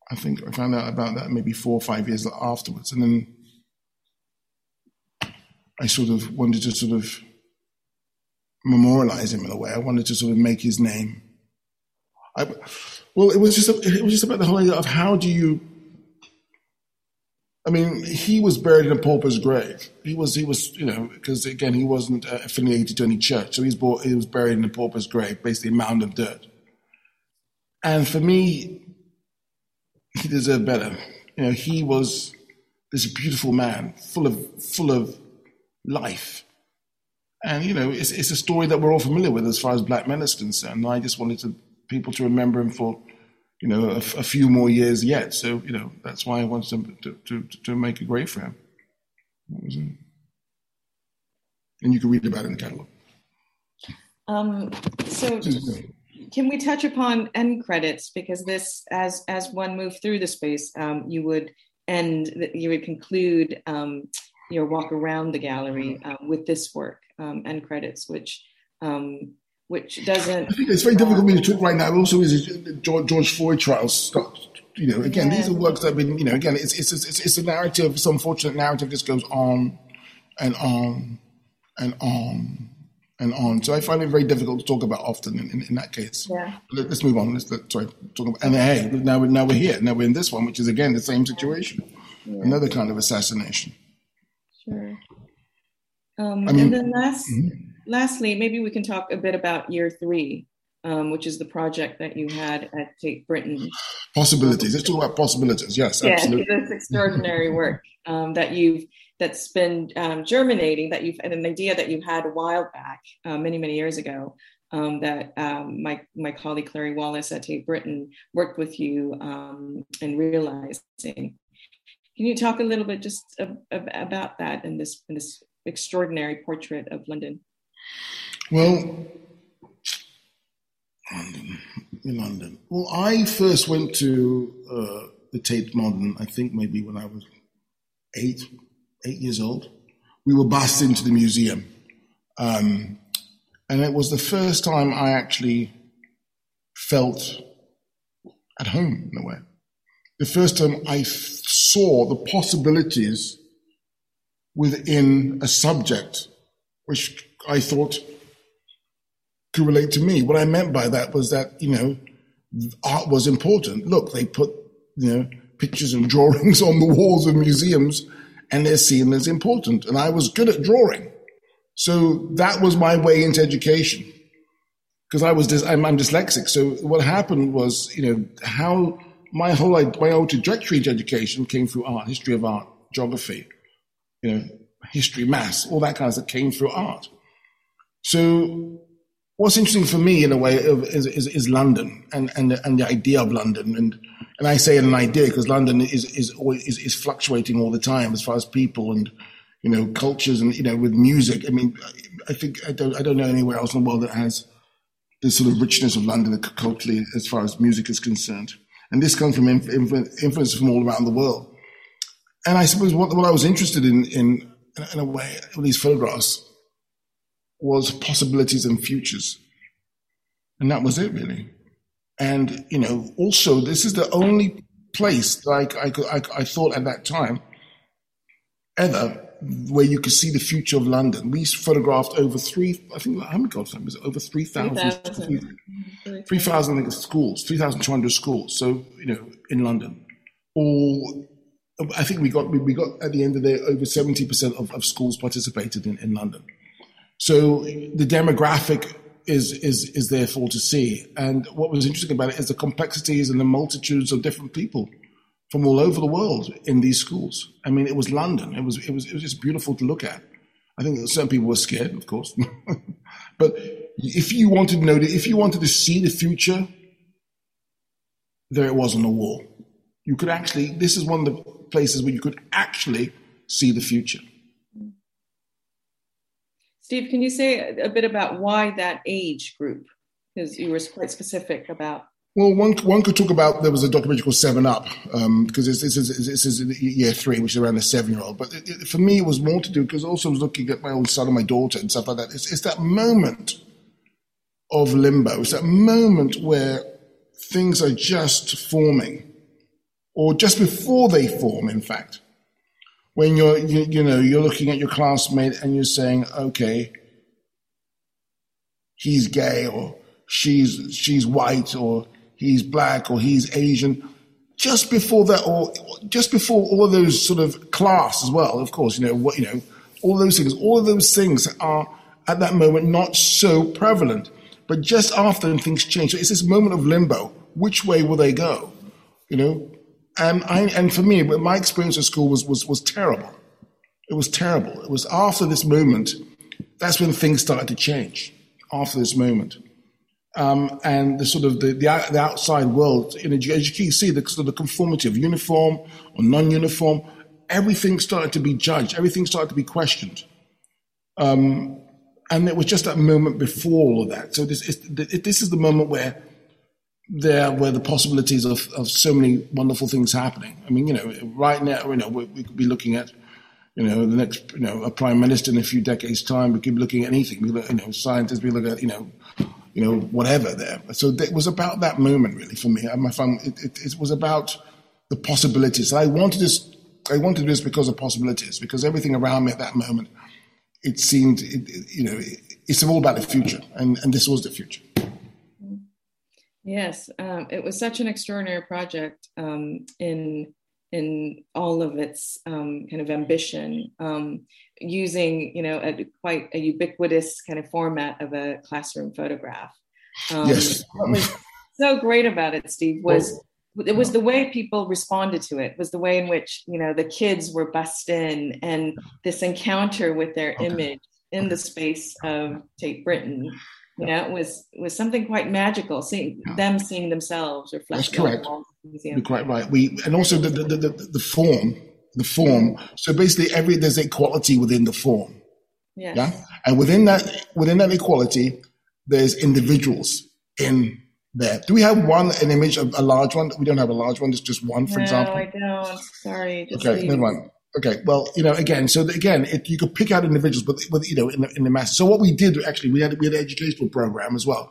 B: I think I found out about that maybe four or five years afterwards, and then I sort of wanted to sort of memorialize him in a way. I wanted to sort of make his name. I, well, it was just it was just about the whole idea of how do you. I mean, he was buried in a pauper's grave. He was he was you know because again he wasn't uh, affiliated to any church, so he's bought, he was buried in a pauper's grave, basically a mound of dirt. And for me, he deserved better. You know, he was this beautiful man, full of full of life and you know, it's it's a story that we're all familiar with as far as black men is concerned. I just wanted to, people to remember him for, you know, a, a, few more years yet. So you know, that's why I wanted to to to, to make a grave for him. And you can read about it in the catalog.
C: Um, so, can we touch upon end credits because this, as as one moved through the space, um, you would end, you would conclude um, your walk around the gallery um, with this work um, end credits, which um, which doesn't.
B: I think it's very difficult for me to talk right now. Also, is George, George Floyd trials. You know, again, yeah. these are works that have been. You know, again, it's it's it's, it's a narrative. Some fortunate narrative just goes on and on and on and on. So I find it very difficult to talk about often in, in, in that case.
C: Yeah.
B: Let, us move on. Let's let, sorry talk about and hey, now we're now we're here. Now we're in this one, which is again the same situation. Yeah. Another kind of assassination.
C: Sure. Um, I mean, and then last, mm-hmm. Lastly, maybe we can talk a bit about year three, um, which is the project that you had at Tate Britain.
B: Possibilities. Let's talk about possibilities. Yes, yeah, absolutely.
C: this extraordinary work um, that you've that's been um, germinating. That you've and an idea that you had a while back, uh, many many years ago. Um, that um, my my colleague Clarrie Wallis at Tate Britain worked with you in realizing. Can you talk a little bit just about that in this in this extraordinary portrait of London?
B: Well, London, in London. Well, I first went to uh, the Tate Modern, I think maybe when I was eight, eight years old. We were bussed into the museum. Um, and it was the first time I actually felt at home in a way. The first time I f- saw the possibilities within a subject which I thought could relate to me. What I meant by that was that, you know, art was important. Look, they put, you know, pictures and drawings on the walls of museums and they're seen as important. And I was good at drawing. So that was my way into education because I was, I'm, I'm, dyslexic. So what happened was, you know, how my whole, my whole trajectory into education came through art, history of art, geography, you know, history, maths, all that kind of stuff came through art. So what's interesting for me in a way is, is, is London and, and, and the idea of London. And, and I say an idea because London is, is, always, is, is fluctuating all the time as far as people and, you know, cultures and, you know, with music. I mean, I think I don't, I don't know anywhere else in the world that has this sort of richness of London culturally as far as music is concerned. And this comes from influence from all around the world and I suppose what, what I was interested in, in, in a way, with these photographs was possibilities and futures. And that was it, really. And, you know, also, this is the only place like I, I, I thought at that time ever where you could see the future of London. We photographed over three, I think, how many God was it? Over 3,000 3,000 schools, 3,200 schools. So, you know, in London all I think we got we got at the end of the day over seventy percent of, of schools participated in, in London. So the demographic is is is therefore to see. And what was interesting about it is the complexities and the multitudes of different people from all over the world in these schools. I mean, it was London. It was it was it was just beautiful to look at. I think some people were scared, of course, but if you wanted to know, if you wanted to see the future, there it was on the wall. You could actually. This is one of the places where you could actually see the future.
C: Steve, can you say a bit about why that age group? Because you were quite specific about.
B: Well, one one could talk about there was a documentary called Seven Up because um, this is this is year three, which is around a seven year old. But it, it, for me, it was more to do because also I was looking at my own son and my daughter and stuff like that. It's, it's that moment of limbo. It's that moment where things are just forming or just before they form, in fact, when you're, you, you know, you're looking at your classmate and you're saying, okay, he's gay or she's, she's white or he's black or he's Asian. Just before that, or just before all those sort of class as well, of course, you know, what, you know, all those things, all of those things are at that moment not so prevalent. But just after things change, so it's this moment of limbo. Which way will they go? You know, and I, and for me, my experience at school was, was, was terrible. It was terrible. It was after this moment, that's when things started to change, after this moment. Um, and the sort of the, the, the outside world, know, as you can see, the, sort of conformity of uniform or non-uniform, everything started to be judged. Everything started to be questioned. Um, and it was just that moment before all of that. So this is, this is the moment where there were the possibilities of, of so many wonderful things happening. I mean, you know, right now, you know, we, we, could be looking at, you know, the next, you know, a prime minister in a few decades' time. We could be looking at anything. We look, you know, scientists. We look at, you know, you know, whatever there. So it was about that moment, really, for me. I found it, it, it was about the possibilities. I wanted this. I wanted this because of possibilities, because everything around me at that moment, it seemed, it, you know, it's all about the future, and, and this was the future.
C: Yes, um, it was such an extraordinary project um, in in all of its um, kind of ambition, um, using you know a, quite a ubiquitous kind of format of a classroom photograph.
B: Um, yes.
C: What was so great about it, Steve, was it was the way people responded to it. Was the way in which you know the kids were bussed in, and this encounter with their okay. image in the space of Tate Britain you know, it was was something quite magical. Seeing yeah. them seeing themselves reflected.
B: That's correct. You're quite right. We and also the the, the, the form, the form. So basically, every there's equality within the form.
C: Yes. Yeah,
B: and within that within that equality, there's individuals in there. Do we have one an image of a large one? We don't have a large one. There's just one, for
C: no,
B: example.
C: I don't. Sorry.
B: okay, never mind. Okay, well, you know, again, so again, it, you could pick out individuals, but with, you know, in the, in the mass. So what we did actually, we had we had an educational program as well.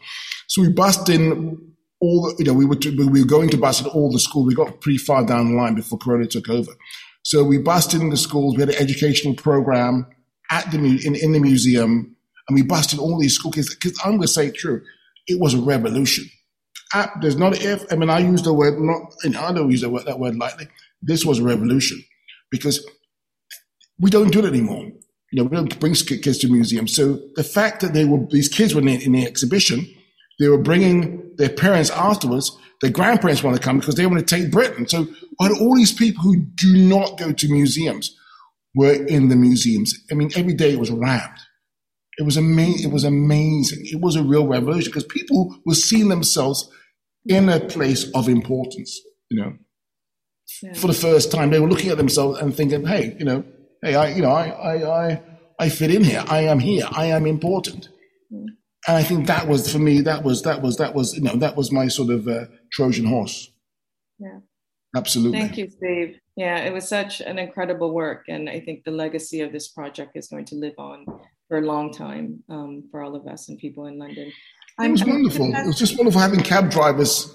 B: So we bussed in all the, you know, we were to, we were going to bust in all the schools. We got pretty far down the line before Corona took over. So we busted in the schools. We had an educational program at the in, in the museum, and we busted all these school kids. Because I'm going to say it true, it was a revolution. There's not if. I mean, I use the word not. You know, I don't use that word, that word lightly. This was a revolution because we don't do it anymore. You know, we don't bring kids to museums. So the fact that they were, these kids were in the, in the exhibition, they were bringing their parents afterwards. Their grandparents want to come because they want to Tate Britain. So all these people who do not go to museums were in the museums. I mean, every day it was rammed. It was amazing. It was amazing. It was a real revolution because people were seeing themselves in a place of importance. You know, yeah. for the first time. They were looking at themselves and thinking, "Hey, you know, hey, I, you know, I, I, I, I fit in here. I am here. I am important." Mm. And I think that was for me. That was that was that was you know that was my sort of uh, Trojan horse.
C: Yeah,
B: absolutely.
C: Thank you, Steve. Yeah, it was such an incredible work, and I think the legacy of this project is going to live on for a long time um, for all of us and people in London.
B: It was wonderful. It was just wonderful having cab drivers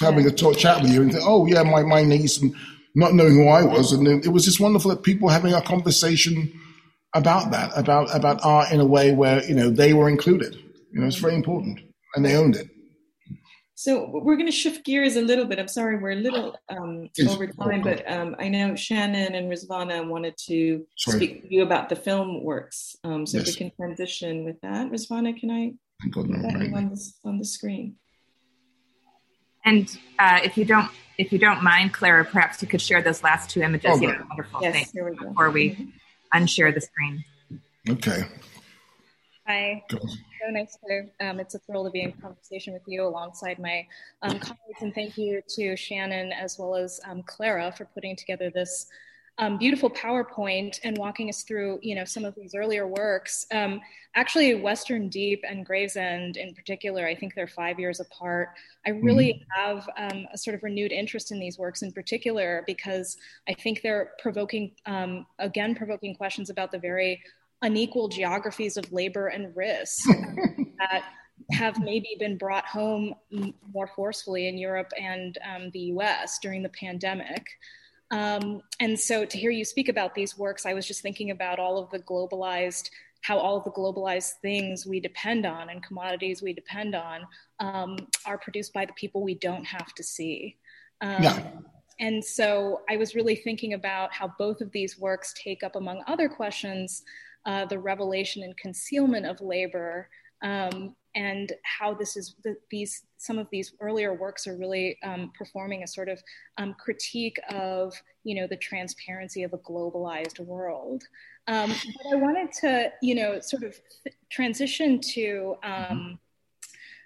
B: having a talk, chat with you and think, oh yeah, my, my niece, and not knowing who I was. And it was just wonderful that people having a conversation about that, about, about art in a way where, you know, they were included. You know, it's very important and they owned it.
C: So we're going to shift gears a little bit. I'm sorry, we're a little um, over time, but um, I know Shannon and Rizvana wanted to sorry. speak to you about the film works. Um, so yes. if we can transition with that, Rizvana, can I put that on the, on the screen?
A: And uh, if you don't, if you don't mind, Clara, perhaps you could share those last two images.
B: Oh, yeah,
A: wonderful.
C: Yes,
A: Thanks.
C: Here we go.
A: Before we mm-hmm. unshare the screen.
B: Okay.
D: Hi. So nice to, um, it's a thrill to be in conversation with you alongside my um, colleagues. And thank you to Shannon as well as um, Clara for putting together this um, beautiful PowerPoint and walking us through, you know, some of these earlier works. Um, actually, Western Deep and Gravesend in particular, I think they're five years apart. I really mm-hmm. have um, a sort of renewed interest in these works in particular because I think they're provoking, again, provoking questions about the very unequal geographies of labor and risk that have maybe been brought home more forcefully in Europe and um, the US during the pandemic. Um, and so to hear you speak about these works, I was just thinking about all of the globalized, how all of the globalized things we depend on and commodities we depend on um, are produced by the people we don't have to see. Um, yeah. And so I was really thinking about how both of these works take up, among other questions, uh, the revelation and concealment of labor um, and how this is the, these some of these earlier works are really um, performing a sort of um, critique of you know the transparency of a globalized world. Um, but i wanted to you know sort of transition to um,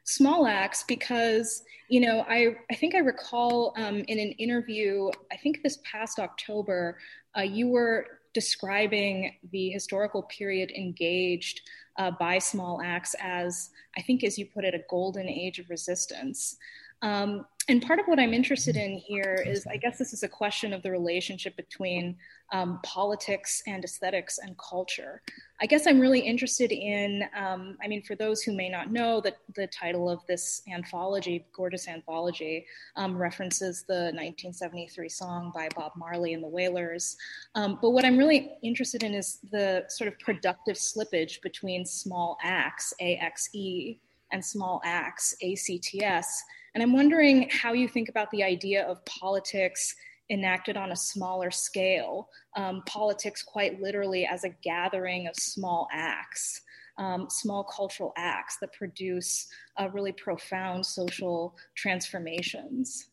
D: small acts because you know i, I think i recall um, in an interview i think this past october uh, you were describing the historical period engaged uh, by small acts as, I think, as you put it, a golden age of resistance. Um, and part of what I'm interested in here is I guess this is a question of the relationship between um, politics and aesthetics and culture. I guess I'm really interested in, um, I mean, for those who may not know, that the title of this anthology, Gorgeous Anthology, um, references the 1973 song by Bob Marley and the Wailers. Um, but what I'm really interested in is the sort of productive slippage between small acts, AXE, and small acts, ACTS and I'm wondering how you think about the idea of politics enacted on a smaller scale, um, politics quite literally as a gathering of small acts. Um, small cultural acts that produce uh, really profound social transformations.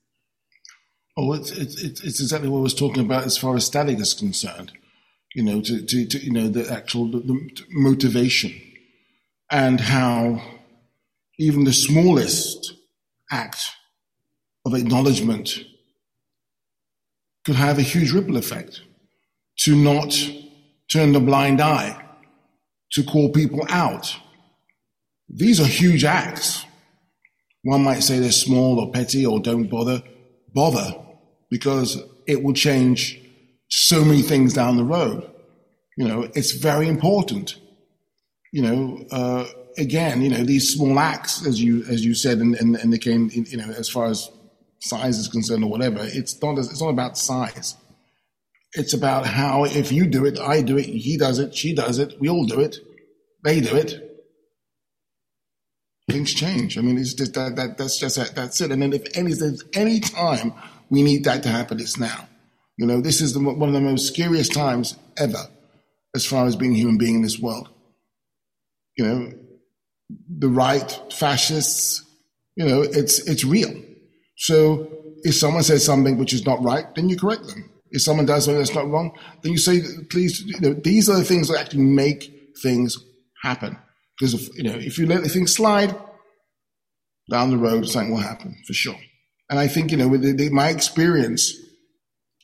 B: Oh, it's, it's, it's exactly what I was talking about as far as static is concerned. You know, to, to, to you know the actual the, the motivation and how even the smallest act of acknowledgement could have a huge ripple effect to not turn the blind eye, to call people out. These are huge acts. One might say they're small or petty or don't bother. Bother, because it will change so many things down the road. You know, it's very important. You know, uh, again, you know, these small acts, as you as you said, and and, and they came, you know, as far as size is concerned or whatever, it's not it's not about size. It's about how if you do it, I do it, he does it, she does it, we all do it, they do it. Things change. I mean, it's just that, that that's just that, that's it. And then if any any time we need that to happen, it's now. You know, this is the, one of the most scariest times ever, as far as being a human being in this world. You know, the right, fascists, you know, it's, it's real. So if someone says something which is not right, then you correct them. If someone does something that's not wrong, then you say, please, you know, these are the things that actually make things happen. Because if, you know, if you let the things slide down the road, something will happen for sure. And I think, you know, with the, the, my experience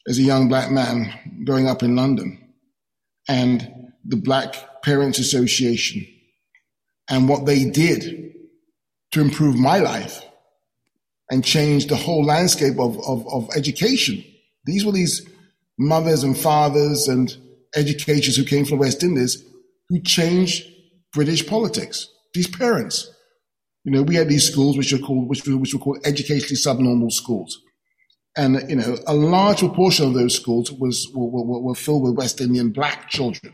B: as a young black man growing up in London and the Black Parents Association and what they did to improve my life and change the whole landscape of, of, of education. These were these mothers and fathers and educators who came from the West Indies who changed British politics. These parents. You know, we had these schools which are called, which were, which were called educationally subnormal schools. And, you know, a large proportion of those schools was, were, were, were filled with West Indian black children,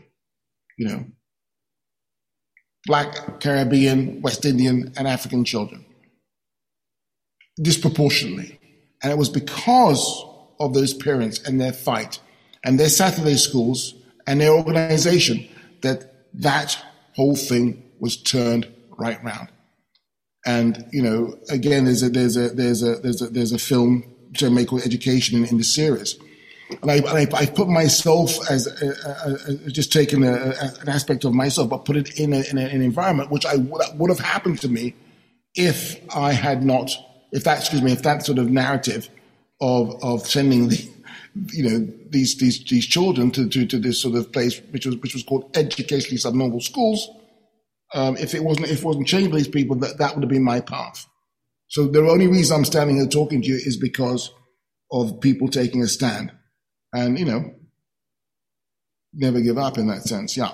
B: you know, black, Caribbean, West Indian, and African children. disproportionately. And it was because of those parents and their fight and their Saturday schools and their organization that that whole thing was turned right round. And you know, again, there's a there's a there's a there's a there's a film called Education in, in the series, and I, I, I put myself as uh, uh, uh, a, a, a, just taking an aspect of myself, but put it in, in an environment which I would, would have happened to me if I had not, if that excuse me, if that sort of narrative of of sending the you know these these these children to, to, to this sort of place which was which was called educationally subnormal schools. Um, if it wasn't if it wasn't changed by these people, that that would have been my path. So the only reason I'm standing here talking to you is because of people taking a stand, and you know, never give up in that sense. Yeah.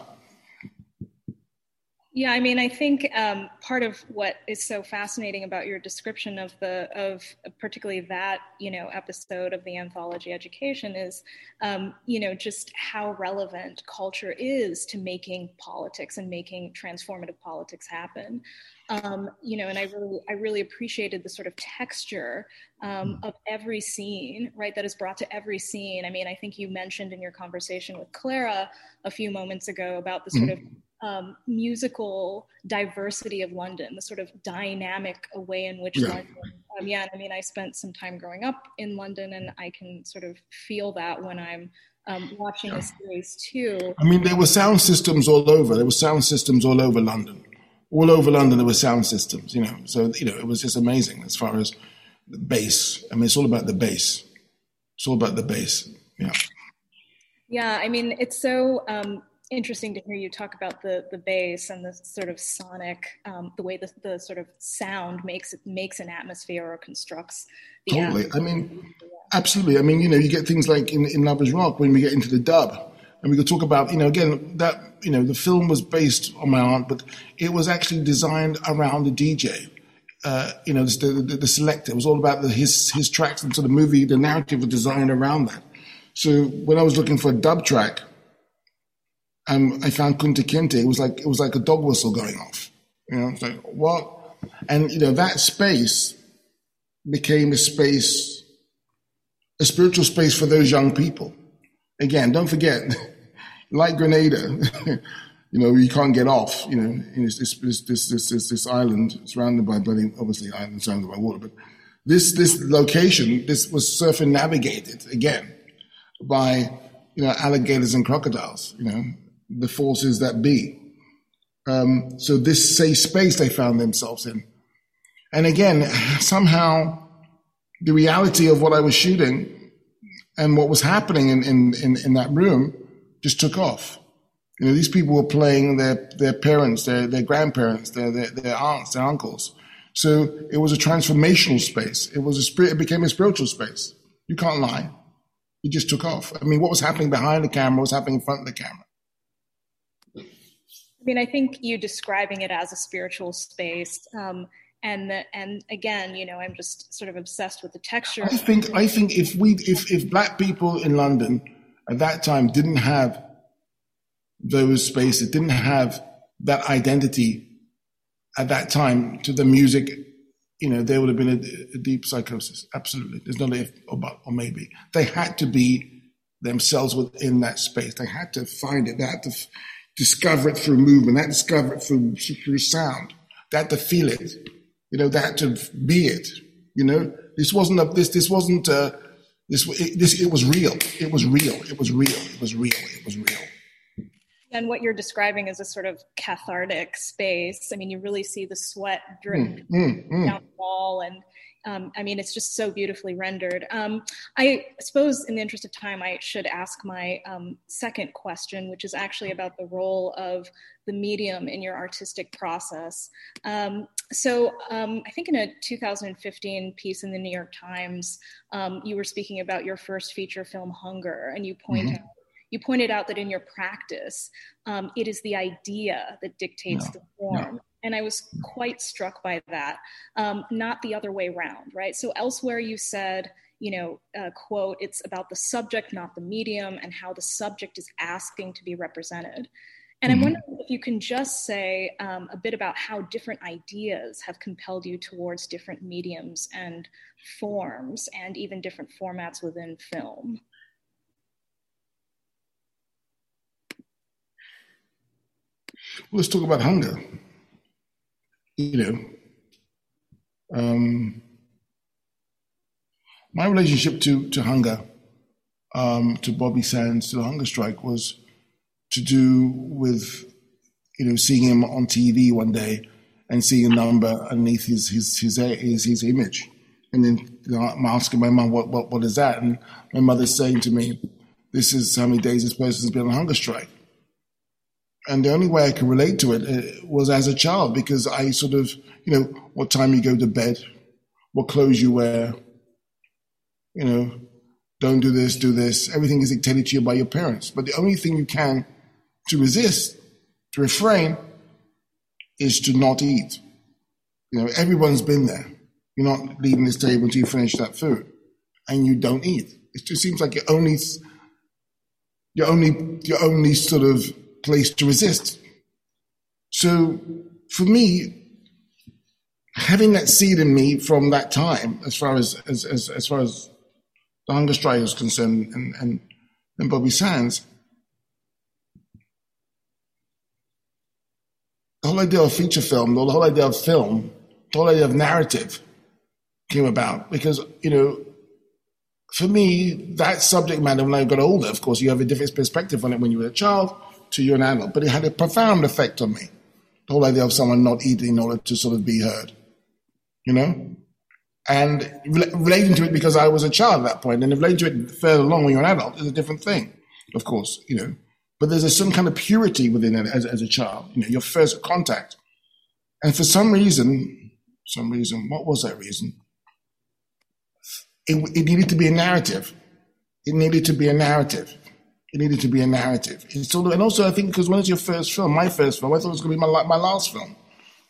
D: Yeah, I mean, I think um, part of what is so fascinating about your description of the of particularly that you know episode of the anthology Education is, um, you know, just how relevant culture is to making politics and making transformative politics happen. Um, you know, and I really I really appreciated the sort of texture um, hmm. of every scene, right? That is brought to every scene. I mean, I think you mentioned in your conversation with Clara a few moments ago about the sort mm-hmm. of um, musical diversity of London, the sort of dynamic way in which yeah. London. Um, yeah, I mean, I spent some time growing up in London, and I can sort of feel that when I'm um, watching yeah. the series too.
B: I mean, there were sound systems all over. There were sound systems all over London. All over London, there were sound systems. You know, so you know, it was just amazing as far as the bass. I mean, it's all about the bass. It's all about the bass. Yeah.
D: Yeah, I mean, it's so um, interesting to hear you talk about the the bass and the sort of sonic, um, the way the, the sort of sound makes it makes an atmosphere or constructs.
B: totally. Atmosphere. I mean, absolutely. I mean, you know, you get things like in, in Lovers Rock when we get into the dub, and we could talk about, you know, again that you know the film was based on my aunt, but it was actually designed around the DJ. Uh, you know, the, the, the, selector. It was all about the, his his tracks, and so the movie, the narrative was designed around that. So when I was looking for a dub track, and I found Kunta Kinte. It was like it was like a dog whistle going off. You know, it's like what? And you know that space became a space, a spiritual space for those young people. Again, don't forget, like Grenada, you know, you can't get off. You know, this, this island surrounded by bloody, obviously island surrounded by water, but this this location, this was circumnavigated again by you know alligators and crocodiles. You know, the forces that be. Um, so this safe space they found themselves in. And again, somehow the reality of what I was shooting and what was happening in, in, in, in that room just took off. You know, these people were playing their, their parents, their, their grandparents, their, their, their aunts, their uncles. So it was a transformational space. It was a spirit, it became a spiritual space. You can't lie. It just took off. I mean, what was happening behind the camera was happening in front of the camera.
D: I mean, I think you describing it as a spiritual space. Um, and the, and again, you know, I'm just sort of obsessed with the texture.
B: I think I think if we if if black people in London at that time didn't have those spaces, didn't have that identity at that time to the music, you know, there would have been a, a deep psychosis. Absolutely, there's no if or but or maybe they had to be themselves within that space. They had to find it. They had to discover it through movement, that discover it through, through sound, They had to feel it, you know, that to be it, you know. This wasn't a, this, this wasn't a, this, it, this, it was real. It was real. It was real. It was real. It was real.
D: And what you're describing is a sort of cathartic space. I mean, you really see the sweat drip mm, mm, mm. down the wall and um, I mean, it's just so beautifully rendered. Um, I suppose, in the interest of time, I should ask my um, second question, which is actually about the role of the medium in your artistic process. Um, so, um, I think in a 2015 piece in the New York Times, um, you were speaking about your first feature film, Hunger, and you point mm-hmm. out you pointed out that in your practice, um, it is the idea that dictates no, the form. No. And I was quite struck by that, um, not the other way around, right? So elsewhere you said, you know, uh, quote, it's about the subject, not the medium, and how the subject is asking to be represented. And I'm mm-hmm. wondering if you can just say um, a bit about how different ideas have compelled you towards different mediums and forms, and even different formats within film.
B: Let's talk about hunger. You know, um, my relationship to to hunger, um, to Bobby Sands, to the hunger strike was to do with you know seeing him on TV one day and seeing a number underneath his his his his, his image, and then you know, I'm asking my mom what, what what is that, and my mother's saying to me, "This is how many days this person's been on hunger strike." And the only way I could relate to it uh, was as a child because I sort of, you know, what time you go to bed, what clothes you wear, you know, don't do this, do this. Everything is dictated to you by your parents. But the only thing you can to resist, to refrain, is to not eat. You know, everyone's been there. You're not leaving this table until you finish that food, and you don't eat. It just seems like your only, your only, your only sort of place to resist. So, for me, having that seed in me from that time, as far as as as, as far as the hunger strike is concerned, and and, and Bobby Sands, the whole idea of feature film, the whole idea of film, the whole idea of narrative came about because, you know, for me, that subject matter, when I got older, of course, you have a different perspective on it when you were a child to you're an adult, but it had a profound effect on me. The whole idea of someone not eating in order to sort of be heard, you know? And relating to it because I was a child at that point, and relating to it further along when you're an adult is a different thing, of course, you know but there's a certain kind of purity within it as, as a child, you know, your first contact. And for some reason, some reason, what was that reason? It, it needed to be a narrative. It needed to be a narrative. It needed to be a narrative. And also, I think because when it's your first film, my first film, I thought it was going to be my, my last film.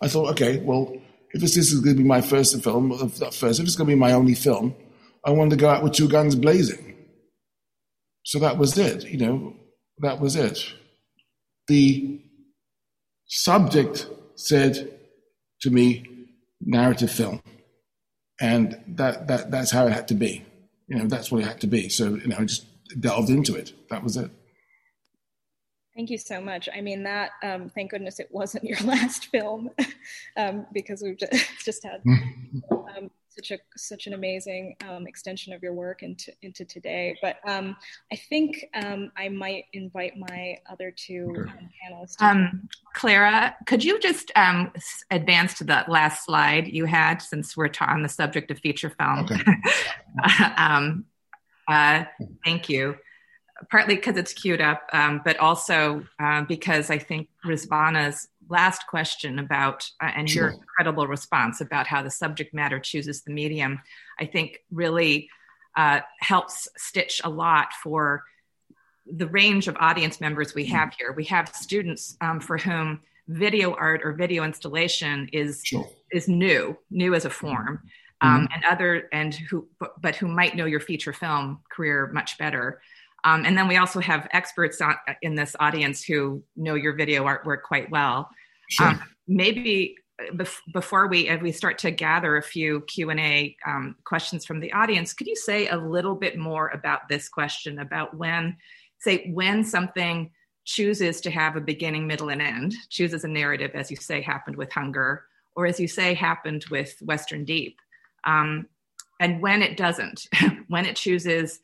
B: I thought, okay, well, if this is going to be my first film, not first, if it's going to be my only film, I wanted to go out with two guns blazing. So that was it, you know that was it. The subject said to me, narrative film. And that, that that's how it had to be. You know, that's what it had to be. So, you know, just delved into it. That was it.
D: Thank you so much. I mean, that, um, thank goodness it wasn't your last film um, because we've just, just had um, such a such an amazing um, extension of your work into into today. But um, I think um, I might invite my other two um, panelists.
A: Um, Clara, could you just um, advance to the last slide you had, since we're on the subject of feature film? Okay. Uh, thank you. Partly because it's queued up, um, but also uh, because I think Rizvana's last question about uh, and sure. your incredible response about how the subject matter chooses the medium i think really uh, helps stitch a lot for the range of audience members we have here we have students um, for whom video art or video installation is sure. is new new as a form um, mm-hmm. and other and who but, who might know your feature film career much better um, and then we also have experts on, in this audience who know your video artwork quite well. Sure. Um, maybe uh, bef- before we as we start to gather a few Q and A um, questions from the audience, could you say a little bit more about this question about when, say, when something chooses to have a beginning, middle, and end, chooses a narrative, as you say, happened with hunger, or as you say, happened with Western Deep, um, and when it doesn't, when it chooses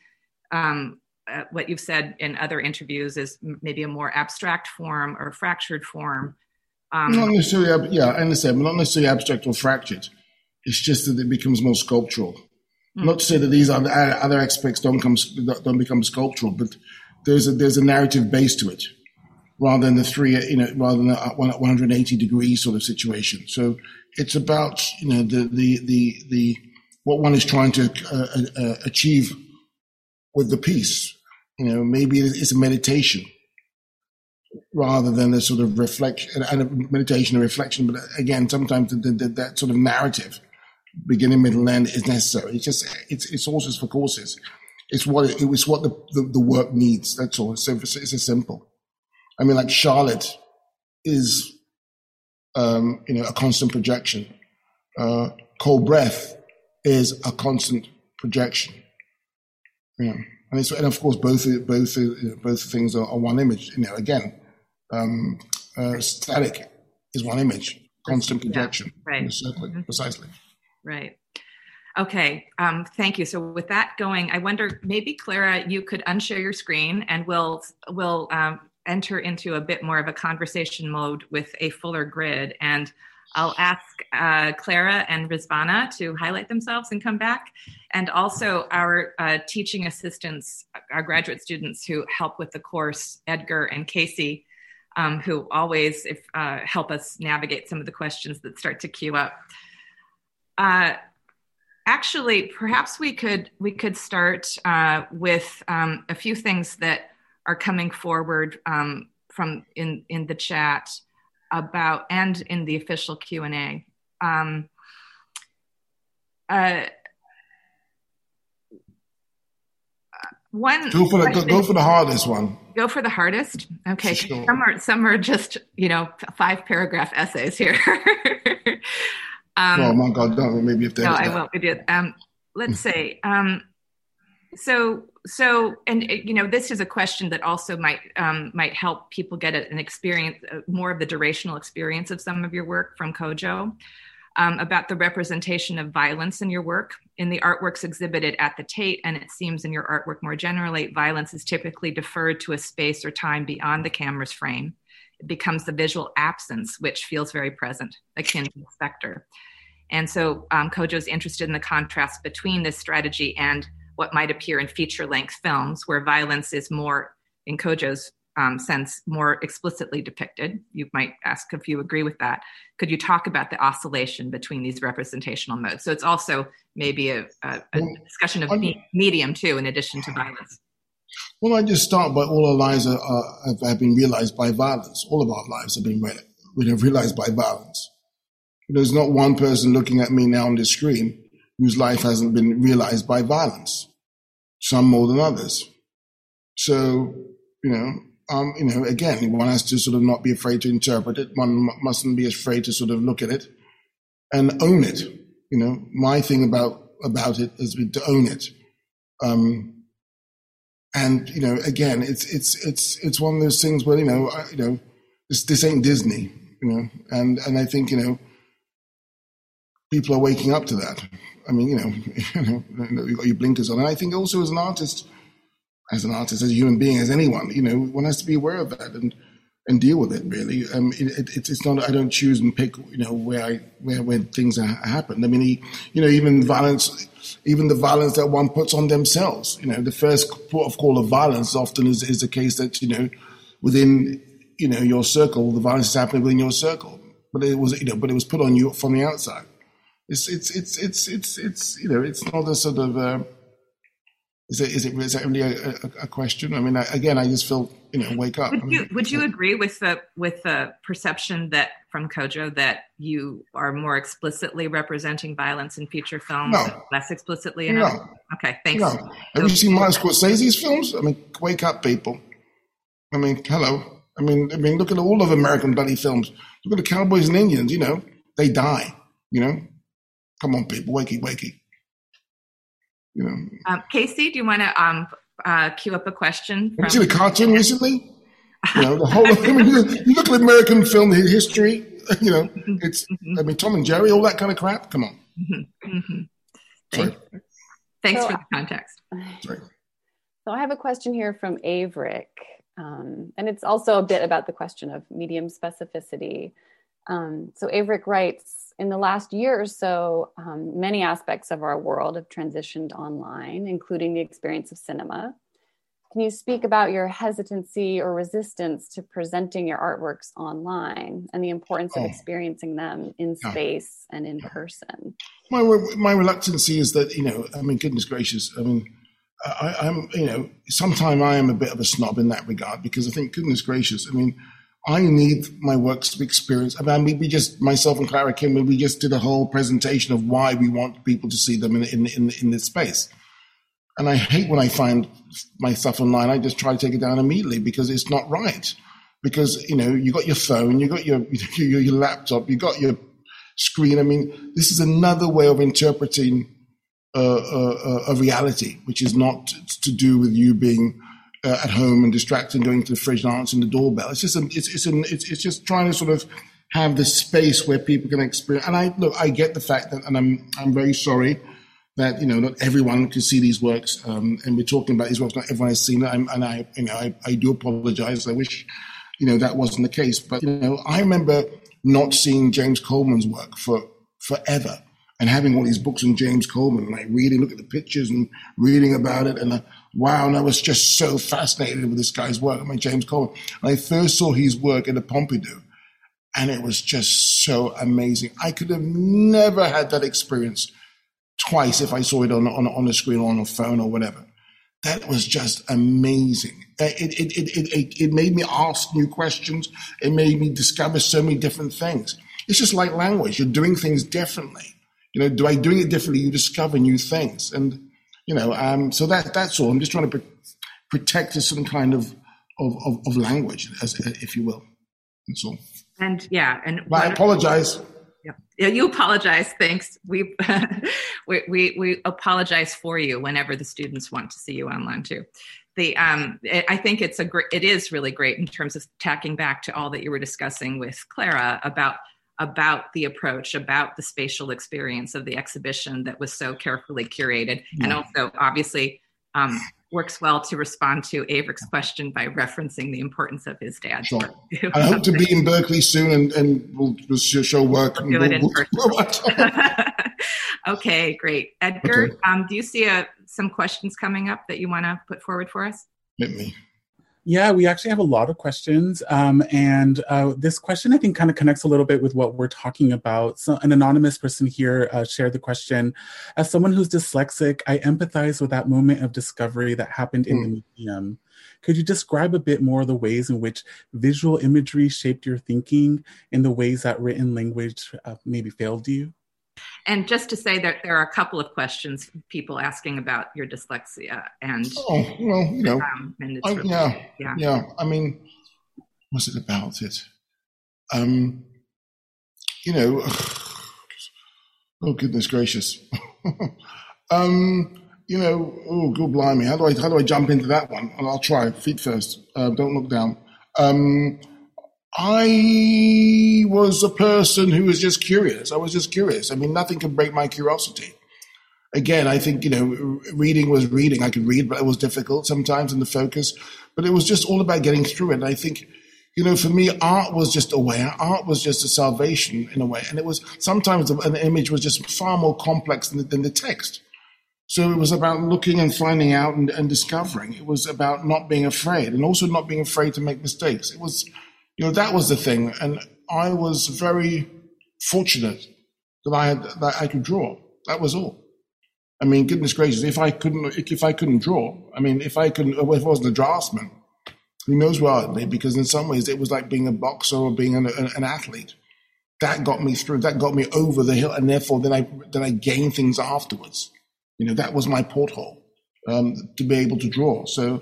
A: um, uh, what you've said in other interviews is maybe a more abstract form or fractured form.
B: Um, not necessarily, yeah, I understand, but not necessarily abstract or fractured. It's just that it becomes more sculptural. Mm. Not to say that these other other aspects don't come don't become sculptural, but there's a there's a narrative base to it, rather than the three you know rather than a 180 degree sort of situation. So it's about you know the the the the what one is trying to uh, uh, uh achieve with the piece you know, maybe it's a meditation rather than a sort of reflection and a meditation and reflection. But again, sometimes the, the, that sort of narrative, beginning, middle, end, is necessary. It's just it's it's horses for courses. It's what it, it's what the, the, the work needs. That's all. So it's, it's as simple. I mean, like Charlotte is, um, you know, a constant projection. Uh, cold breath is a constant projection. Yeah. And, and of course, both both both things are, are one image. You know, again, um, uh, static is one image, constant projection.
A: Yeah, right.
B: mm-hmm. Precisely.
A: Right. Okay. Um, thank you. So with that going, I wonder maybe Clara, you could unshare your screen, and we'll we'll um, enter into a bit more of a conversation mode with a fuller grid and I'll ask uh, Clara and Rizvana to highlight themselves and come back. And also our uh, teaching assistants, our graduate students who help with the course, Edgar and Casey, um, who always if, uh, help us navigate some of the questions that start to queue up. Uh, actually, perhaps we could we could start uh, with um, a few things that are coming forward um, from in in the chat about and in the official Q and A. Um, uh, one
B: go for the go, go, for the hardest one.
A: Go for the hardest. Okay, sure. some are some are just you know five paragraph essays here.
B: um, oh my God! Don't maybe if they
A: no, I won't. Um, let's say um, so so and uh, you know this is a question that also might um, might help people get an experience uh, more of the durational experience of some of your work from kojo um, about the representation of violence in your work. In the artworks exhibited at the tate and it seems in your artwork more generally violence is typically deferred to a space or time beyond the camera's frame. It becomes the visual absence which feels very present akin to the specter. And so um, kojo's interested in the contrast between this strategy and what might appear in feature length films, where violence is more, in Kojo's um, sense, more explicitly depicted. You might ask if you agree with that. Could you talk about the oscillation between these representational modes? So it's also maybe a, a, a discussion of me- medium too, in addition to violence.
B: Well, I just start by all our lives are, are, have been realized by violence. All of our lives have been realized by violence. There's not one person looking at me now on the screen whose life hasn't been realized by violence some more than others. So, you know, um, you know, again, one has to sort of not be afraid to interpret it. One mustn't be afraid to sort of look at it and own it. You know, my thing about about it has been to own it. Um, and you know, again, it's it's it's it's one of those things where you know, I, you know, this this ain't Disney, you know, and and I think you know, people are waking up to that. I mean, you know, you know, you've got your blinkers on. And I think also as an artist, as an artist, as a human being, as anyone, you know, one has to be aware of that and and deal with it. Really, um, it, it, it's not. I don't choose and pick, you know, where I where where things happen. I mean, he, you know, even violence, even the violence that one puts on themselves. You know, the first port of call of violence often is is the case that you know within you know your circle, the violence is happening within your circle, but it was you know, but it was put on you from the outside it's it's it's it's it's it's you know it's not a sort of uh, is it is it is that really a, a, a question? I mean, I, again, I just feel you know wake up.
A: Would you would you agree with the with the perception that from Kojo that you are more explicitly representing violence in feature films,
B: no.
A: less explicitly in no. Other? Okay, thanks.
B: No. Have you seen Martin Scorsese's films? I mean, wake up, people. I mean, hello. I mean, I mean, look at all of American bloody films. Look at the Cowboys and Indians. You know, they die. You know, Come on, people, wakey, wakey. You know.
A: Um, Casey, do you want to um, uh, queue up a question?
B: From- Have you seen the cartoon recently? You know, the whole. I mean, you, you look at American film history. You know, it's. Mm-hmm. I mean, Tom and Jerry, all that kind of crap. Come on. Mm-hmm.
A: Mm-hmm. Sorry. Thanks so, for the context.
B: Sorry.
E: So I have a question here from Averick, um, and it's also a bit about the question of medium specificity. Um, so Averick writes in the last year or so, um, many aspects of our world have transitioned online, including the experience of cinema. Can you speak about your hesitancy or resistance to presenting your artworks online and the importance oh. of experiencing them in space yeah. and in person?
B: My, my reluctancy is that, you know, I mean, goodness gracious, I mean, I, I'm, you know, sometimes I am a bit of a snob in that regard because I think, goodness gracious, I mean, I need my works to be experienced. I mean, we just myself and Clara Kim, we just did a whole presentation of why we want people to see them in in in, in this space. And I hate when I find my stuff online. I just try to take it down immediately because it's not right. because you know you got your phone, you got your, your your laptop, you got your screen. I mean, this is another way of interpreting uh, uh, a reality, which is not to do with you being uh, at home and distracted and going to the fridge and answering the doorbell. It's just an, it's it's, an, it's it's just trying to sort of have this space where people can experience. And I look, I get the fact that, and I'm I'm very sorry that you know not everyone can see these works, um, and we're talking about these works. Not everyone has seen it, I'm, and I you know I, I do apologize. I wish you know that wasn't the case, but you know I remember not seeing James Coleman's work for forever. And having all these books on James Coleman, and I reading, look at the pictures and reading about it, and uh, wow, and I was just so fascinated with this guy's work. I mean, James Coleman. I first saw his work at the Pompidou, and it was just so amazing. I could have never had that experience twice if I saw it on, on, on a screen or on a phone or whatever. That was just amazing. It, it, it, it, it made me ask new questions. It made me discover so many different things. It's just like language. You're doing things differently. You know, by doing it differently, you discover new things. And, you know, um, so that that's all. I'm just trying to protect some kind of, of, of, of language, as, if you will. That's all.
A: And yeah, and
B: I apologize.
A: Yeah. yeah, you apologize. Thanks. We, we we we apologize for you whenever the students want to see you online too. The um, it, I think it's a great. It is really great in terms of tacking back to all that you were discussing with Clara about about the approach, about the spatial experience of the exhibition that was so carefully curated, yeah. and also obviously um, works well to respond to Avrik's question by referencing the importance of his dad.
B: Sure. I hope to be in Berkeley soon and, and we'll, we'll show work.
A: We'll do it in person. okay, great. Edgar, okay. Um, do you see a, uh, some questions coming up that you want to put forward for us?
B: Hit me.
F: Yeah, we actually have a lot of questions. Um, and uh, this question, I think, kind of connects a little bit with what we're talking about. So, an anonymous person here uh, shared the question As someone who's dyslexic, I empathize with that moment of discovery that happened in mm. the hmm. museum. Could you describe a bit more the ways in which visual imagery shaped your thinking and the ways that written language uh, maybe failed you?
A: And just to say that there are a couple of questions people asking about your dyslexia and
B: oh well you know um, I, really, yeah, yeah. yeah I mean was it about it? Um you know oh goodness gracious. Um you know oh good blimey how do I how do I jump into that one? And I'll try feet first uh, don't look down. Um I was a person who was just curious. I was just curious. I mean, nothing could break my curiosity. Again, I think, you know, reading was reading. I could read, but it was difficult sometimes in the focus. But it was just all about getting through it. And I think, you know, for me, art was just a way. Art was just a salvation in a way. And it was sometimes an image was just far more complex than the, than the text. So it was about looking and finding out and, and discovering. It was about not being afraid and also not being afraid to make mistakes. It was you know, that was the thing. And I was very fortunate that I had, that I could draw. That was all. I mean, goodness gracious, if I couldn't, if I couldn't draw, I mean, if I couldn't, if I wasn't a draftsman, who knows where I'd be? Because in some ways, it was like being a boxer or being an, an, athlete. That got me through. That got me over the hill, and therefore, then I then I gained things afterwards. You know, that was my porthole um, to be able to draw. So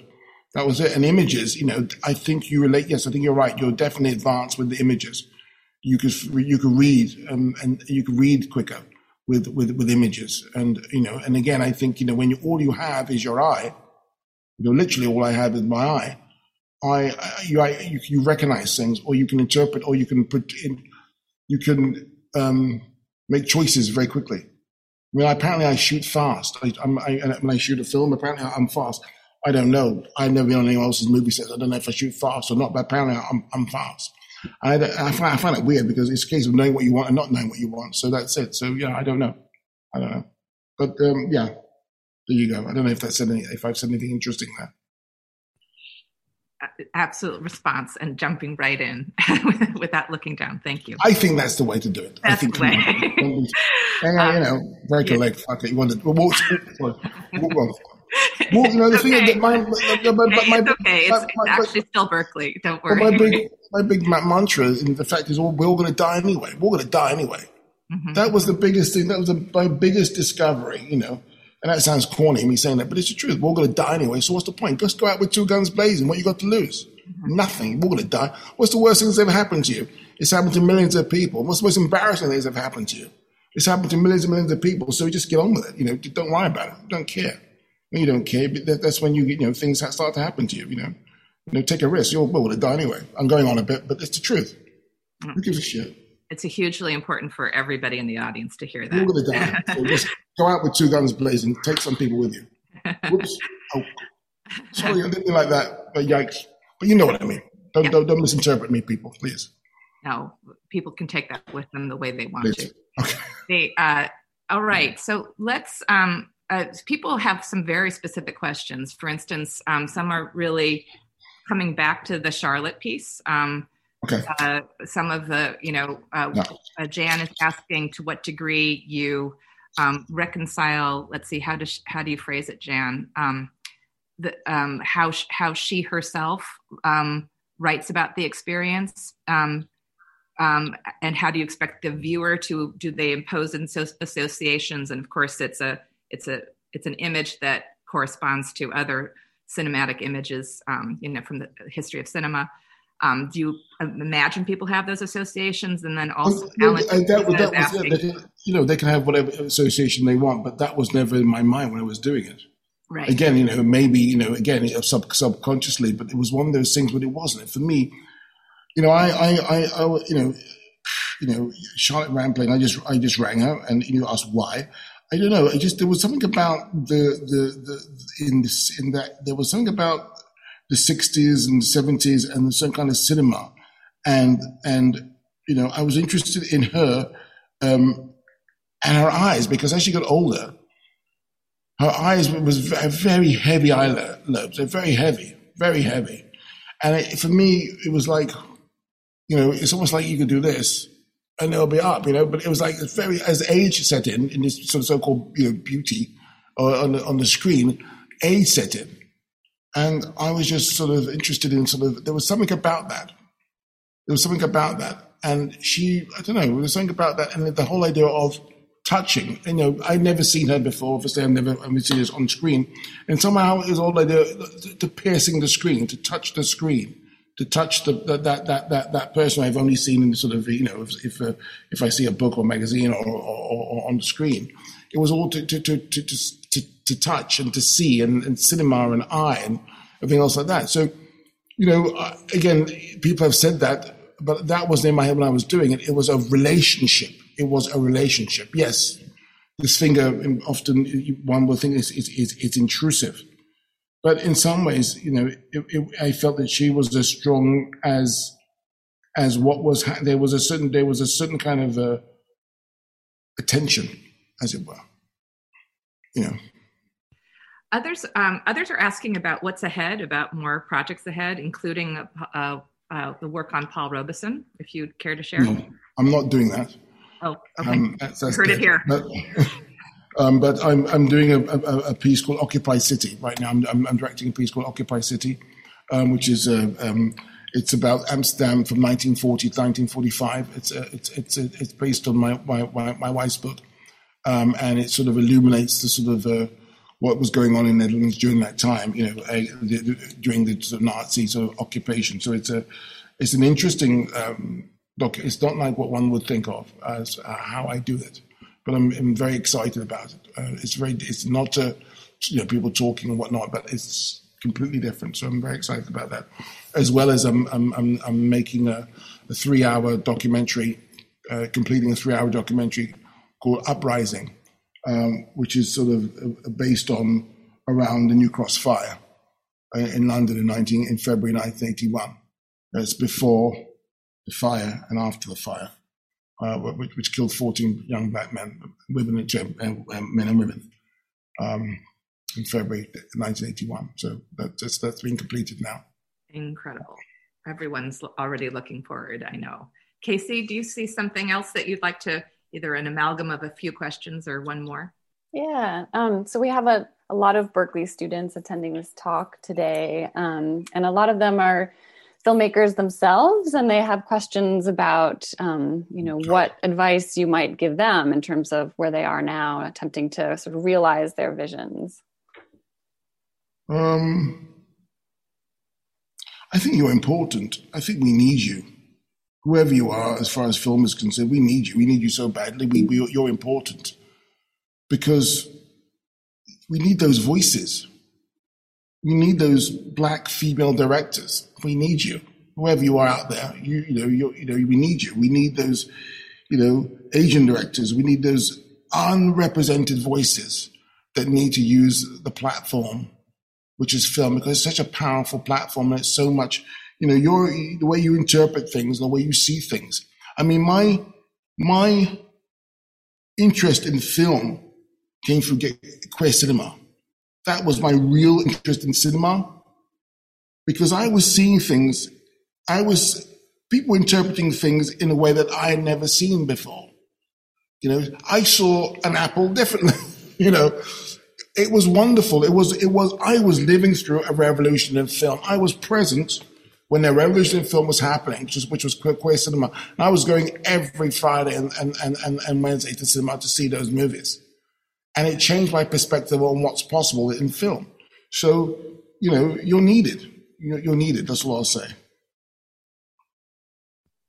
B: that was it. And images, you know, I think you relate. Yes, I think you're right. You're definitely advanced with the images. You could you could read um, and you could read quicker with with with images. And you know, and again, I think you know when you, all you have is your eye. You know, literally all I have is my eye. I, I you, I, you recognize things, or you can interpret, or you can put in, you can um, make choices very quickly. I mean, apparently I shoot fast. I, I, when I shoot a film, apparently I'm fast. I don't know. I've never been on anyone else's movie set. I don't know if I shoot fast or not, but apparently I'm, I'm fast. I, I, find, I find it weird because it's a case of knowing what you want and not knowing what you want. So that's it. So yeah, I don't know. I don't know. But um, yeah, there you go. I don't know if that said any, if I've said anything interesting there.
A: Absolute response and jumping right in without looking down. Thank you.
B: I think that's the way to do it.
A: That's
B: I think
A: the way.
B: you um, know, break a leg, fuck it. You want to walk, walk, walk, walk, well, you know, the thing is that my, my, my,
A: my, it's okay. It's, it's actually still Berkeley. Don't worry.
B: my big, my big mantra, and the fact is, we're all going to die anyway. We're going to die anyway. Mm-hmm. That was the biggest thing. That was the, my biggest discovery, you know. And that sounds corny, me saying that, but it's the truth. We're all going to die anyway. So what's the point? Just go out with two guns blazing. What you got to lose? Mm-hmm. Nothing. We're going to die. What's the worst thing that's ever happened to you? It's happened to millions of people. What's the most embarrassing thing that's ever happened to you? It's happened to millions and millions of people. So we just get on with it. You know, don't worry about it. Don't care. When you don't care, but that's when you, you know, things start to happen to you, you know. You know, take a risk. You're going to die anyway. I'm going on a bit, but it's the truth. Mm-hmm. Who gives a shit?
A: It's hugely important for everybody in the audience to hear that.
B: You're going to die. so just go out with two guns blazing. Take some people with you. Whoops. Oh, sorry, I didn't mean like that. But yikes. But you know what I mean. Don't, yeah. don't, don't misinterpret me, people, please.
A: No, people can take that with them the way they want
B: please.
A: to.
B: Okay.
A: They, uh, all right. So let's. Um, uh, people have some very specific questions. For instance, um, some are really coming back to the Charlotte piece. Um,
B: okay.
A: Uh, some of the, you know, uh, yeah. Uh, Jan is asking to what degree you um, reconcile. Let's see, how does how do you phrase it, Jan? Um, the, um, how how she herself um, writes about the experience, um, um, and how do you expect the viewer to do they impose associations? And of course, it's a it's a it's an image that corresponds to other cinematic images, um, you know, from the history of cinema. Um, do you imagine people have those associations, and then also
B: well, that, that was, yeah, can, you know, they can have whatever association they want, but that was never in my mind when I was doing it.
A: Right.
B: Again, you know, maybe you know, again, sub, subconsciously, but it was one of those things, but it wasn't. For me, you know, I, I, I, I you know, you know, Charlotte Rampling. I just, I just rang her, and you know, asked why. I don't know. I just there was something about the the the in this in that there was something about the sixties and seventies and some kind of cinema, and and you know I was interested in her um, and her eyes because as she got older, her eyes was very heavy eyelids. They're very heavy, very heavy, and it, for me it was like, you know, it's almost like you could do this and they'll be up, you know. But it was like very as age set in in this sort of so-called you know beauty uh, on the on the screen, age set in, and I was just sort of interested in sort of there was something about that. There was something about that, and she I don't know there was something about that, and the whole idea of touching. You know, I'd never seen her before. Obviously, I've never I've seen this on screen, and somehow it was all like the, the piercing the screen, to touch the screen to touch the, that, that, that, that person I've only seen in sort of, you know, if, if, uh, if I see a book or magazine or, or, or, on the screen. It was all to, to, to, to, to, to touch and to see and, and cinema and eye and everything else like that. So, you know, again, people have said that, but that was in my head when I was doing it. It was a relationship. It was a relationship. Yes, this finger often one will think is, is, is, it's intrusive but in some ways, you know, it, it, I felt that she was as strong as as what was there was a certain there was a certain kind of uh, attention, as it were. You know.
A: Others um, others are asking about what's ahead, about more projects ahead, including uh, uh, the work on Paul Robeson. If you'd care to share.
B: No, I'm not doing that.
A: Oh, okay. Um, that's, that's Heard it here. But,
B: Um, but I'm, I'm doing a, a, a, piece called Occupy City right now. I'm, I'm, I'm directing a piece called Occupy City, um, which is uh, um, it's about Amsterdam from 1940 to 1945. It's a, it's it's a, it's based on my my, my, wife's book, um, and it sort of illuminates the sort of uh, what was going on in the Netherlands during that time. You know, uh, the, the, during the sort of Nazi sort of occupation. So it's a it's an interesting um, doc. It's not like what one would think of as uh, how I do it but I'm, I'm very excited about it. Uh, it's very, it's not uh, you know people talking and whatnot, but it's completely different. So I'm very excited about that, as well as I'm I'm I'm, I'm making a, a three hour documentary, uh, completing a three hour documentary called Uprising, um, which is sort of uh, based on around the New Cross fire uh, in London in 19 in February 1981. It's before the fire and after the fire uh, which, which, killed 14 young black men, women and men and women um, in February 1981. So that's, that's been completed now.
A: Incredible. Everyone's already looking forward, I know. Casey, do you see something else that you'd like to, either an amalgam of a few questions or one more?
E: Yeah. Um, so we have a, a lot of Berkeley students attending this talk today, um, and a lot of them are filmmakers themselves and they have questions about um, you know what advice you might give them in terms of where they are now attempting to sort of realize their visions
B: um, I think you're important. I think we need you. Whoever you are, as far as film is concerned, we need you. We need you so badly. We, we, you're important because we need those voices. We need those black female directors. We need you. Whoever you are out there, you, you know, you know, we need you. We need those, you know, Asian directors. We need those unrepresented voices that need to use the platform, which is film, because it's such a powerful platform and it's so much, you know, your the way you interpret things, the way you see things. I mean, my my interest in film came through queer cinema. That was my real interest in cinema because I was seeing things, I was people interpreting things in a way that I had never seen before. You know, I saw an apple differently. you know, it was wonderful. It was, it was, I was living through a revolution in film. I was present when the revolution in film was happening, which was, which was queer, queer cinema. And I was going every Friday and, and, and, and Wednesday to cinema to see those movies. And it changed my perspective on what's possible in film. So, you know, you're needed. You're needed. That's all I'll say.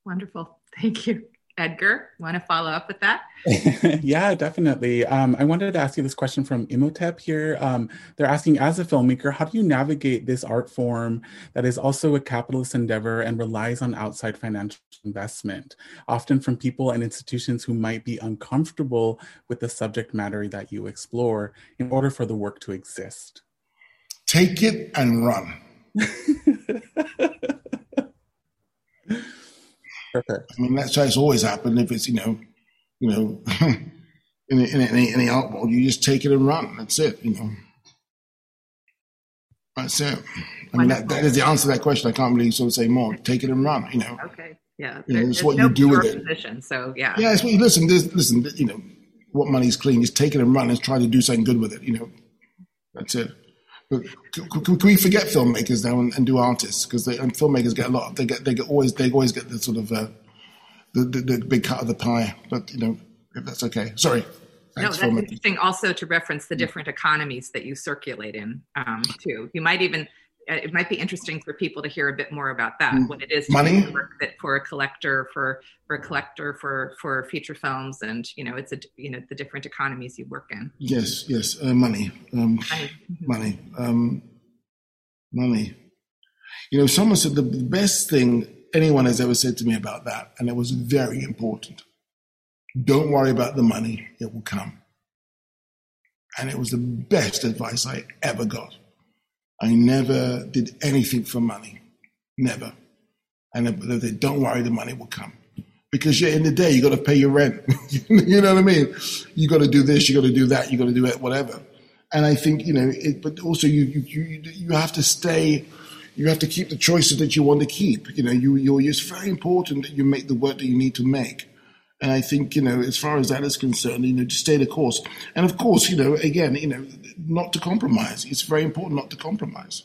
A: Wonderful. Thank you. Edgar, want to follow up with that?
F: yeah, definitely. Um, I wanted to ask you this question from Imhotep here. Um, they're asking, as a filmmaker, how do you navigate this art form that is also a capitalist endeavor and relies on outside financial investment, often from people and institutions who might be uncomfortable with the subject matter that you explore in order for the work to exist?
B: Take it and run. Perfect. I mean, that's how it's always happened. If it's you know, you know, in, in, any, any art world, you just take it and run. That's it. You know, that's it. I mean, that, that is the answer to that question. I can't really sort of say more. Take it and run. You know.
A: Okay. Yeah.
B: You know, it's what no you do with it.
A: Position, so yeah.
B: Yeah. It's what you listen. Listen. You know, what money's clean. Just take it and run and try to do something good with it. You know, that's it. But can, we forget filmmakers now and, and do artists? Because and filmmakers get a lot. They get they get always they always get the sort of uh, the, the, the big cut of the pie. But you know, if that's okay. Sorry.
A: Thanks no, that's interesting. Also, to reference the different economies that you circulate in, um, too. You might even it might be interesting for people to hear a bit more about that. Mm. What it is
B: money
A: for a collector, for for a collector, for for feature films, and you know, it's a you know the different economies you work in.
B: Yes, yes, uh, money, um, money, money, um, money. You know, someone said the best thing anyone has ever said to me about that, and it was very important. Don't worry about the money; it will come. And it was the best advice I ever got. I never did anything for money. Never. And they said, don't worry, the money will come. Because in the day, you got to pay your rent. you know what I mean? You got to do this, you got to do that, you got to do it, whatever. And I think, you know, it, but also you, you, you, you have to stay, you have to keep the choices that you want to keep. You know, you, you're, it's very important that you make the work that you need to make. And I think, you know, as far as that is concerned, you know, to stay the course. And of course, you know, again, you know, not to compromise. It's very important not to compromise.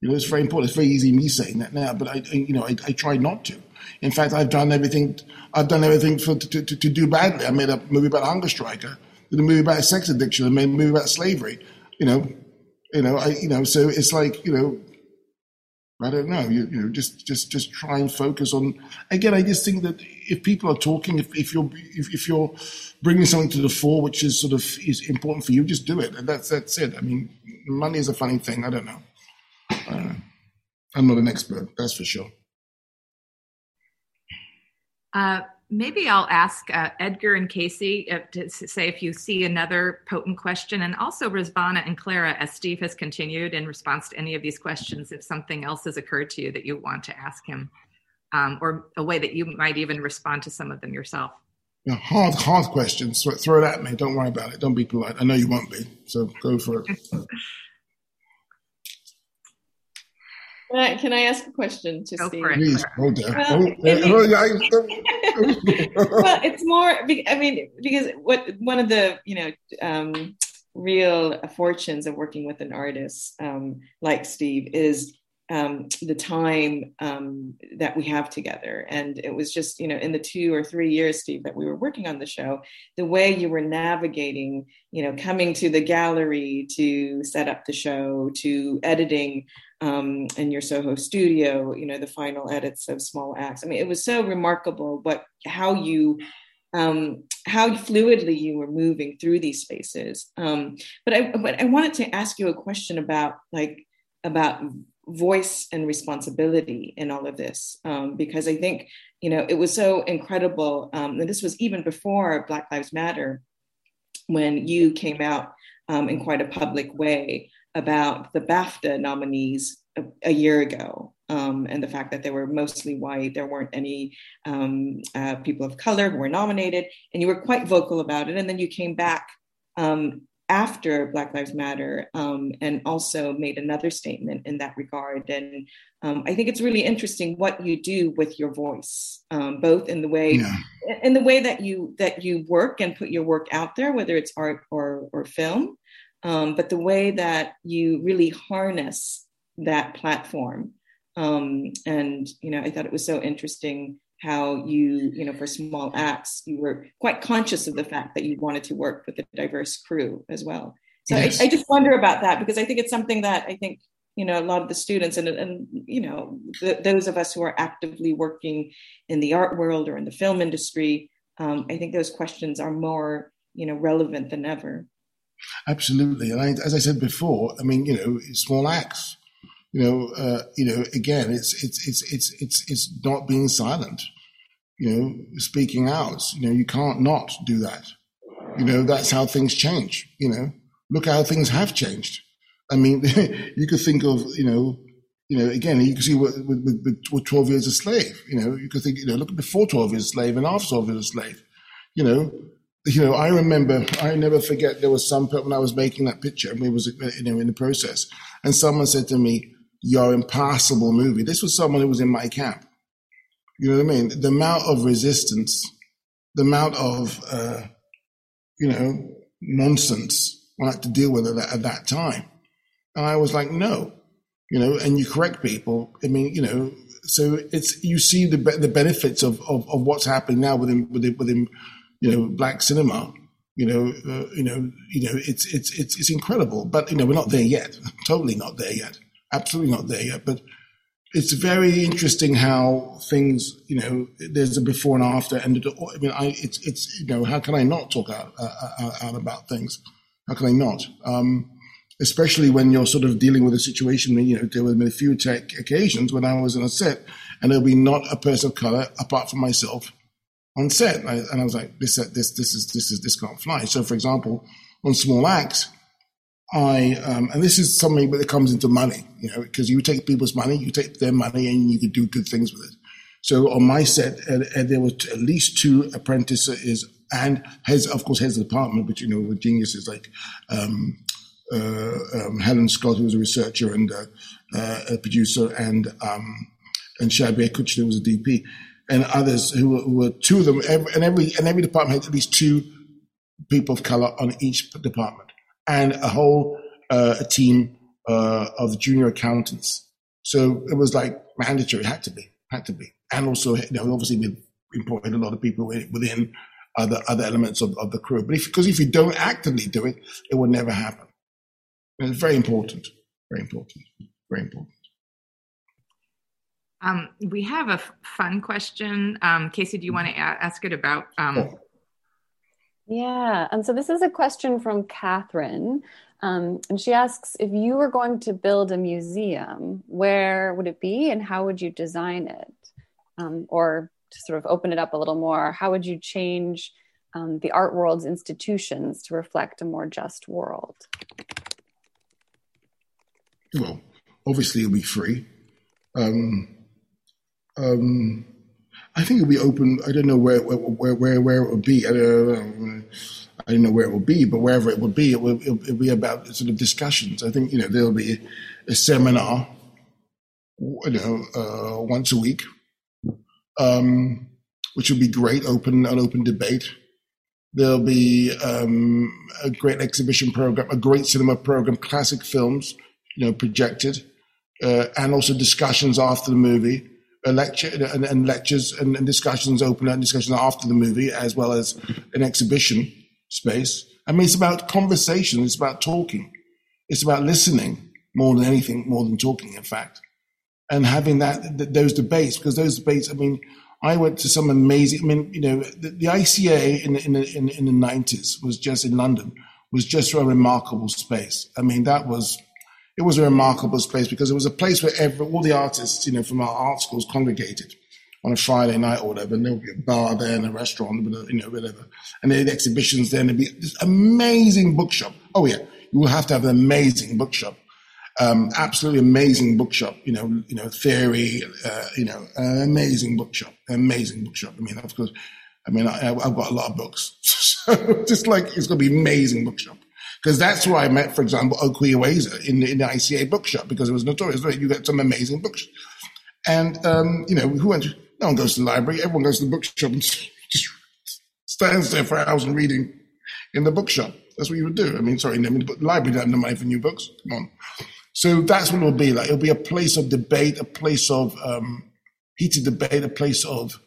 B: You know, it's very important. It's very easy me saying that now, but I, you know, I, I try not to. In fact, I've done everything. I've done everything for, to, to, to do badly. I made a movie about a hunger striker, did a movie about sex addiction, I made a movie about slavery. You know, you know, I, you know, so it's like, you know, I don't know. You, you, know, just just just try and focus on. Again, I just think that if people are talking, if, if you're if, if, you're bringing something to the fore, which is sort of is important for you, just do it, and that's that's it. I mean, money is a funny thing. I don't know. Uh, I'm not an expert, that's for sure.
A: Uh, maybe I'll ask uh, Edgar and Casey uh, to say if you see another potent question, and also Rizvana and Clara, as Steve has continued in response to any of these questions, if something else has occurred to you that you want to ask him, um, or a way that you might even respond to some of them yourself.
B: Yeah, hard, hard questions. Throw, throw it at me. Don't worry about it. Don't be polite. I know you won't be. So go for it.
C: Uh, can I ask a question to
A: Go
C: Steve?
B: Please, hold
C: Well, well, it's more. I mean, because what one of the you know um, real fortunes of working with an artist um, like Steve is um, the time um, that we have together. And it was just, you know, in the two or three years, Steve, that we were working on the show, the way you were navigating, you know, coming to the gallery to set up the show, to editing, um, in your Soho studio, you know, the final edits of Small Axe. I mean, it was so remarkable what how you um, how fluidly you were moving through these spaces. Um, but I but I wanted to ask you a question about like about voice and responsibility in all of this um, because I think you know it was so incredible. Um, and this was even before Black Lives Matter when you came out um, in quite a public way about the BAFTA nominees a, a year ago. Um, and the fact that they were mostly white, there weren't any um, uh, people of color who were nominated, and you were quite vocal about it. And then you came back um, after Black Lives Matter um, and also made another statement in that regard. And um, I think it's really interesting what you do with your voice, um, both in the way yeah. in the way that you that you work and put your work out there, whether it's art or or film, um, but the way that you really harness that platform. Um, and you know, I thought it was so interesting how you, you know, for small axe, you were quite conscious of the fact that you wanted to work with a diverse crew as well. So yes. I, I, just wonder about that because I think it's something that I think, you know, a lot of the students and, and you know, the, those of us who are actively working in the art world or in the film industry, um, I think those questions are more, you know, relevant than ever.
B: Absolutely. And I, as I said before, I mean, you know, small axe you know, uh, you know, again, it's it's it's it's it's it's not being silent. You know, speaking out. You know, you can't not do that. You know, that's how things change. You know, look how things have changed. I mean, you could think of you know, you know, again, you can see with, with, with, 12 years a slave. You know, you could think, you know, look before 12 years a slave and after 12 years a slave. You know, you know, I remember, I never forget, there was some when I was making that picture, and we was, you know, in the process, and someone said to me, your impossible movie. This was someone who was in my camp. You know what I mean? The amount of resistance, the amount of, uh, you know, nonsense I had to deal with at that, at that time. And I was like, no, you know, and you correct people. I mean, you know, so it's, you see the, the benefits of, of, of what's happening now within, within, within, you know, black cinema. You know, uh, you know, you know, it's, it's, it's, it's incredible, but, you know, we're not there yet. totally not there yet absolutely not there yet. But it's very interesting how things, you know, there's a before and after, and I mean, I, it's, it's, you know, how can I not talk out, uh, out about things? How can I not? Um, especially when you're sort of dealing with a situation, you know, there have been a few occasions when I was in a set and there'll be not a person of color apart from myself on set. And I, and I was like, this, this, this is, this is, this can't fly. So for example, on Small axe, I um, and this is something that comes into money, you know, because you take people's money, you take their money, and you can do good things with it. So on my set, there were at least two apprentices and heads, of course, heads of department, but you know, with geniuses like um, uh, um, Helen Scott, who was a researcher and uh, uh a producer, and um, and Shabier who was a DP, and others who were, who were two of them, and every and every department had at least two people of color on each department and a whole uh, a team uh, of junior accountants. So it was like mandatory, it had to be, had to be. And also, you know, obviously we employed a lot of people within other other elements of, of the crew. But if, because if you don't actively do it, it will never happen. And it's very important, very important, very important.
A: Um, we have a fun question. Um, Casey, do you want to ask it about um.
E: Yeah. And so this is a question from Catherine. Um, and she asks if you were going to build a museum, where would it be and how would you design it? Um, or to sort of open it up a little more, how would you change um, the art world's institutions to reflect a more just world?
B: Well, obviously, it'll be free. Um, um, I think it'll be open. I don't know where where where where it will be. I don't, I don't know where it will be, but wherever it will be, it will it'll be about sort of discussions. I think you know there'll be a seminar, you know, uh, once a week, um, which will be great, open an open debate. There'll be um, a great exhibition program, a great cinema program, classic films, you know, projected, uh, and also discussions after the movie lecture and, and lectures and, and, discussions open and discussions after the movie, as well as an exhibition space. I mean, it's about conversation. It's about talking. It's about listening. more than anything, more than talking, in fact. And having that, th- those debates, because those debates, I mean, I went to some amazing, I mean, you know, the, the ICA in, in, in, in the 90s was just in London, was just a remarkable space. I mean, that was, it was a remarkable space because it was a place where every, all the artists, you know, from our art schools congregated on a Friday night or whatever, and there would be a bar there and a restaurant, you know, whatever. And there would exhibitions there, and there'd be this amazing bookshop. Oh yeah, you will have to have an amazing bookshop um, absolutely amazing bookshop. You know, you know, theory. Uh, you know, amazing bookshop. Amazing bookshop. I mean, of course. I mean, I, have got a lot of books, so just like it's going to be amazing bookshop. Because that's where I met, for example, Okwui Enwezor in the, in the ICA bookshop because it was notorious. Right? You get some amazing books, and um, you know, who went? To, no one goes to the library. Everyone goes to the bookshop and just stands there for hours and reading in the bookshop. That's what you would do. I mean, sorry, I mean, the library don't have no money for new books. Come on. So that's what it'll be like. It'll be a place of debate, a place of um, heated debate, a place of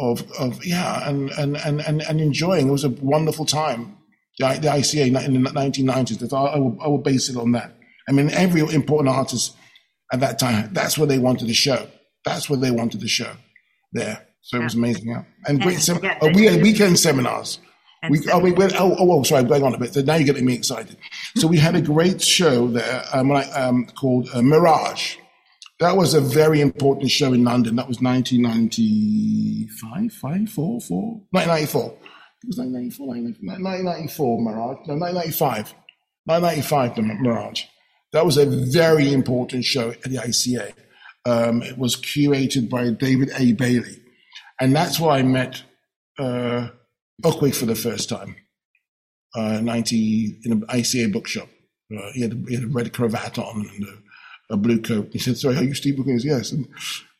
B: of of yeah, and and and, and enjoying. It was a wonderful time. The, the ICA in the 1990s. I, I, will, I will base it on that. I mean, every important artist at that time, that's what they wanted to show. That's what they wanted to show there. So it was amazing. Yeah. And, great. Sem- oh, we had weekend seminars. We, oh, we went, oh, oh, oh, sorry, I'm going on a bit. So now you're getting me excited. So we had a great show there um, um, called uh, Mirage. That was a very important show in London. That was 1995, 5, 4, 4, 1994. It was 1994, 1994, Mirage. No, 1995. 1995, the Mirage. That was a very important show at the ICA. Um, it was curated by David A. Bailey. And that's where I met uh, for the first time, uh, 90, in an ICA bookshop. Uh, he, had a, he, had a, red cravat on and a, a blue coat. He said, sorry, are you Steve Booker? Yes. And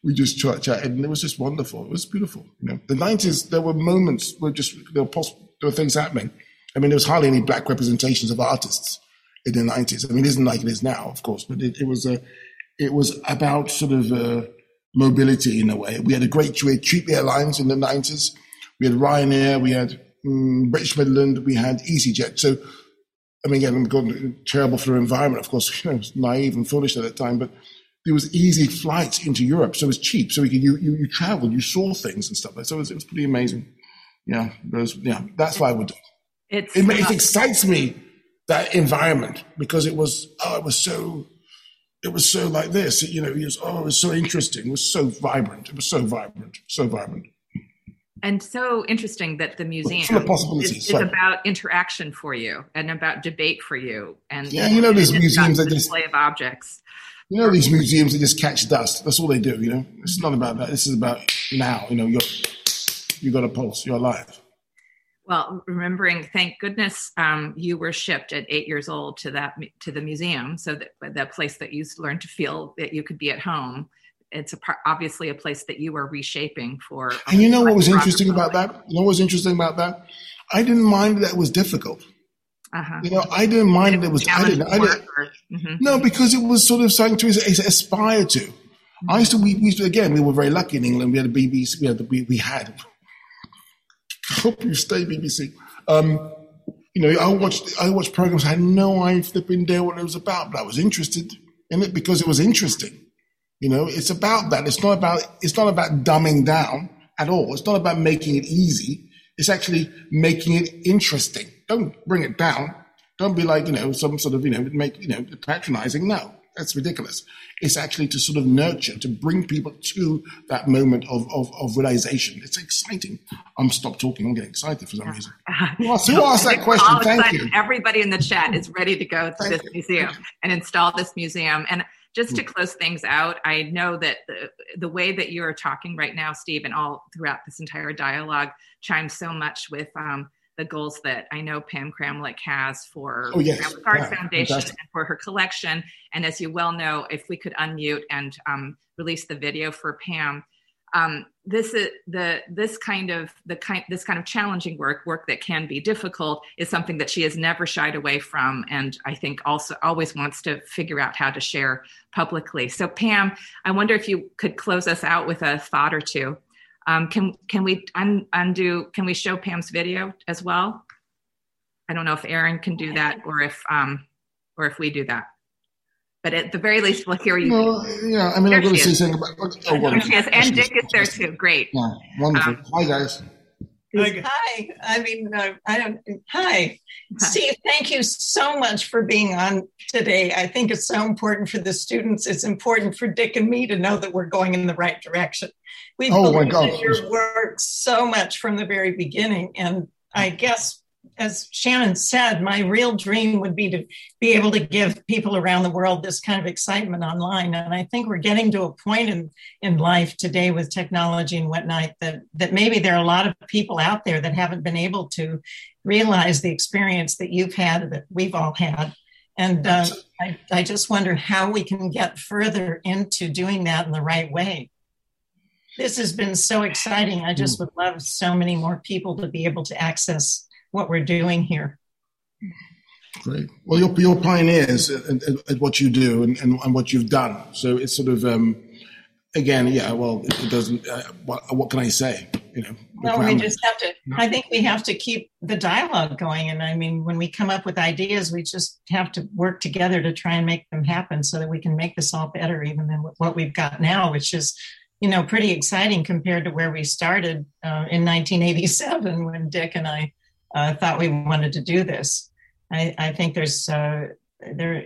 B: we just chatted and it was just wonderful. It was beautiful. You know, the 90s, there were moments where just, there were, there were things happening. I mean, there was hardly any black representations of artists in the 90s. I mean, it isn't like it is now, of course, but it, it was a, it was about sort of uh, mobility in a way. We had a great, we had cheap airlines in the 90s we had Ryanair, we had um, British Midland, we had EasyJet. So, I mean, again, terrible for the environment, of course, you know, naive and foolish at that time, but there was easy flights into Europe, so it was cheap. So we could, you, you, you traveled, you saw things and stuff. Like so it was, it was pretty amazing. Yeah, was, yeah, that's why I would do it. It, it excites me that environment because it was oh, it was so it was so like this. You know, it was oh, it was so interesting. It was so vibrant. It was so vibrant, so vibrant
A: and so interesting that the museum is, is about interaction for you and about debate for you and
B: yeah you know these museums that just
A: display of objects
B: you know these museums that just catch dust that's all they do you know it's not about that this is about now you know you're you got a pulse you're alive
A: well remembering thank goodness um, you were shipped at eight years old to that to the museum so that that place that you learned to feel that you could be at home it's a obviously a place that you are reshaping for.
B: And you know what was interesting about that? You know what was interesting about that? I didn't mind that it was difficult. Uh-huh. You know, I didn't mind that it was. I didn't. I didn't or, mm-hmm. No, because it was sort of something to aspire to. Mm-hmm. I used to. We, we, used to. Again, we were very lucky in England. We had a BBC. We had. The, we, we had. Hope you stay BBC. Um, you know, I watched. I watched programs. I had no idea what it was about, but I was interested in it because it was interesting. You know, it's about that. It's not about, it's not about dumbing down at all. It's not about making it easy. It's actually making it interesting. Don't bring it down. Don't be like, you know, some sort of, you know, make, you know, patronizing. No, that's ridiculous. It's actually to sort of nurture, to bring people to that moment of, of, of realization. It's exciting. I'm stop talking. I'm getting excited for some reason. Who asked, who asked that question? Thank you.
A: Everybody in the chat is ready to go to Thank this you. museum and install this museum. And just to hmm. close things out, I know that the, the way that you're talking right now, Steve, and all throughout this entire dialogue chimes so much with um, the goals that I know Pam Kramlich has for
B: oh, yes.
A: Art yeah, Foundation fantastic. and for her collection. And as you well know, if we could unmute and um, release the video for Pam, um, this is the this kind of the kind this kind of challenging work work that can be difficult is something that she has never shied away from and i think also always wants to figure out how to share publicly so pam i wonder if you could close us out with a thought or two um, can can we un, undo can we show pam's video as well i don't know if aaron can do that or if um or if we do that but at the very least, we'll hear you.
B: Well, yeah, I mean,
A: There
B: I'm going to say something about. Oh,
A: There she is. And Dick is there too. Great.
B: Yeah, wonderful.
A: Um,
B: Hi, guys.
G: Hi, I mean, uh, I don't, hi. Steve, thank you so much for being on today. I think it's so important for the students. It's important for Dick and me to know that we're going in the right direction. We've
B: Oh,
G: believed in your work so much from the very beginning. And I guess, as Shannon said, my real dream would be to be able to give people around the world this kind of excitement online. And I think we're getting to a point in, in life today with technology and whatnot that, that maybe there are a lot of people out there that haven't been able to realize the experience that you've had, that we've all had. And uh, I, I just wonder how we can get further into doing that in the right way. This has been so exciting. I just would love so many more people to be able to access what we're doing here.
B: Great. Well, you're, you're pioneers at, at, at what you do and, and, and what you've done. So it's sort of, um, again, yeah, well, it, it doesn't, uh, what, what can I say? You know,
G: No, we just have to, I think we have to keep the dialogue going. And I mean, when we come up with ideas, we just have to work together to try and make them happen so that we can make this all better, even than what we've got now, which is, you know, pretty exciting compared to where we started uh, in 1987 when Dick and I uh, thought we wanted to do this. I, I think there's, uh, there are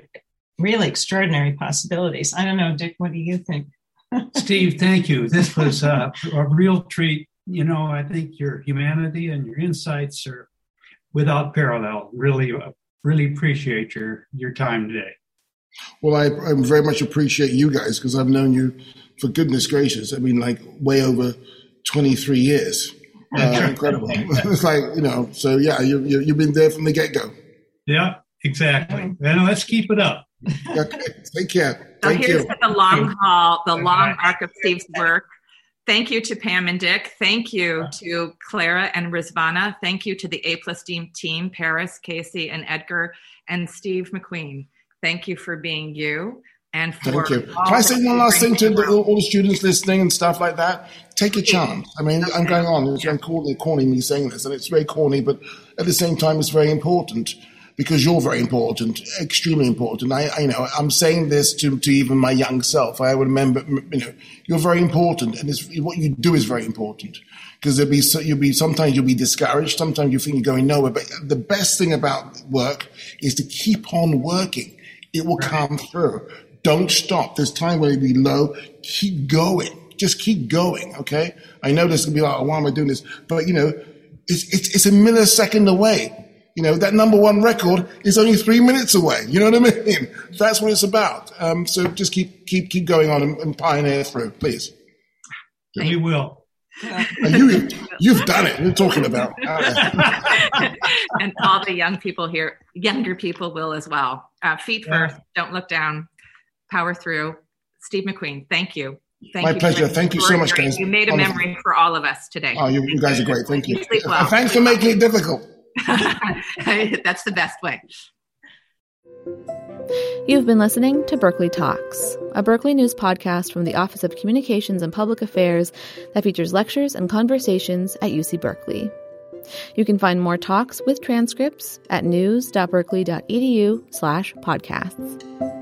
G: really extraordinary possibilities. I don't know, Dick, what do you think?
H: Steve, thank you. This was uh, a real treat. You know, I think your humanity and your insights are without parallel. Really, uh, really appreciate your your time today.
B: Well, I, I very much appreciate you guys because I've known you for goodness gracious. I mean, like way over 23 years. Uh, incredible. it's like, you know, so yeah, you, you, you've been there from the get go.
H: Yeah, exactly. And let's keep it up.
B: Okay. Take care.
A: So
B: Thank
A: here's
B: you.
A: the long haul, the
H: Okay.
A: long arc of Steve's work. Thank you to Pam and Dick. Thank you to Clara and Rizvana. Thank you to the A plus team team, Paris, Casey, and Edgar, and Steve McQueen. Thank you for being you and for
B: Thank you. Can I say one last thing to
A: the
B: all the students listening and stuff like that? Take a chance. I mean, I'm going on. It's very corny, corny me saying this, and it's very corny, but at the same time, it's very important because you're very important, extremely important. I, I you know, I'm saying this to, to even my young self. I would remember, you know, you're very important, and it's, what you do is very important because there'll be so, you'll be sometimes you'll be discouraged, sometimes you think you're going nowhere. But the best thing about work is to keep on working. It will come through. Don't stop. There's time where it'll be low. Keep going. Just keep going. Okay. I know this will be like, oh, why am I doing this? But you know, it's, it's, it's a millisecond away. You know, that number one record is only three minutes away. You know what I mean? That's what it's about. Um, so just keep, keep, keep going on and, and pioneer through, please.
H: We will.
B: And you, you've done it. You're talking about.
A: and all the young people here, younger people will as well. Uh, feet
H: Yeah.
A: first, don't look down, power through. Steve McQueen, thank you. Thank
B: My
A: you
B: pleasure. Thank you so much,
A: your-
B: guys.
A: You made a
B: Wonderful.
A: memory for all of us today.
B: Oh, you, you guys are great. Thank you.
A: You well.
B: Thanks for making it difficult.
A: That's the best way.
I: You've been listening to Berkeley Talks, a Berkeley News podcast from the Office of Communications and Public Affairs that features lectures and conversations at UC Berkeley. You can find more talks with transcripts at news.berkeley.edu slash podcasts.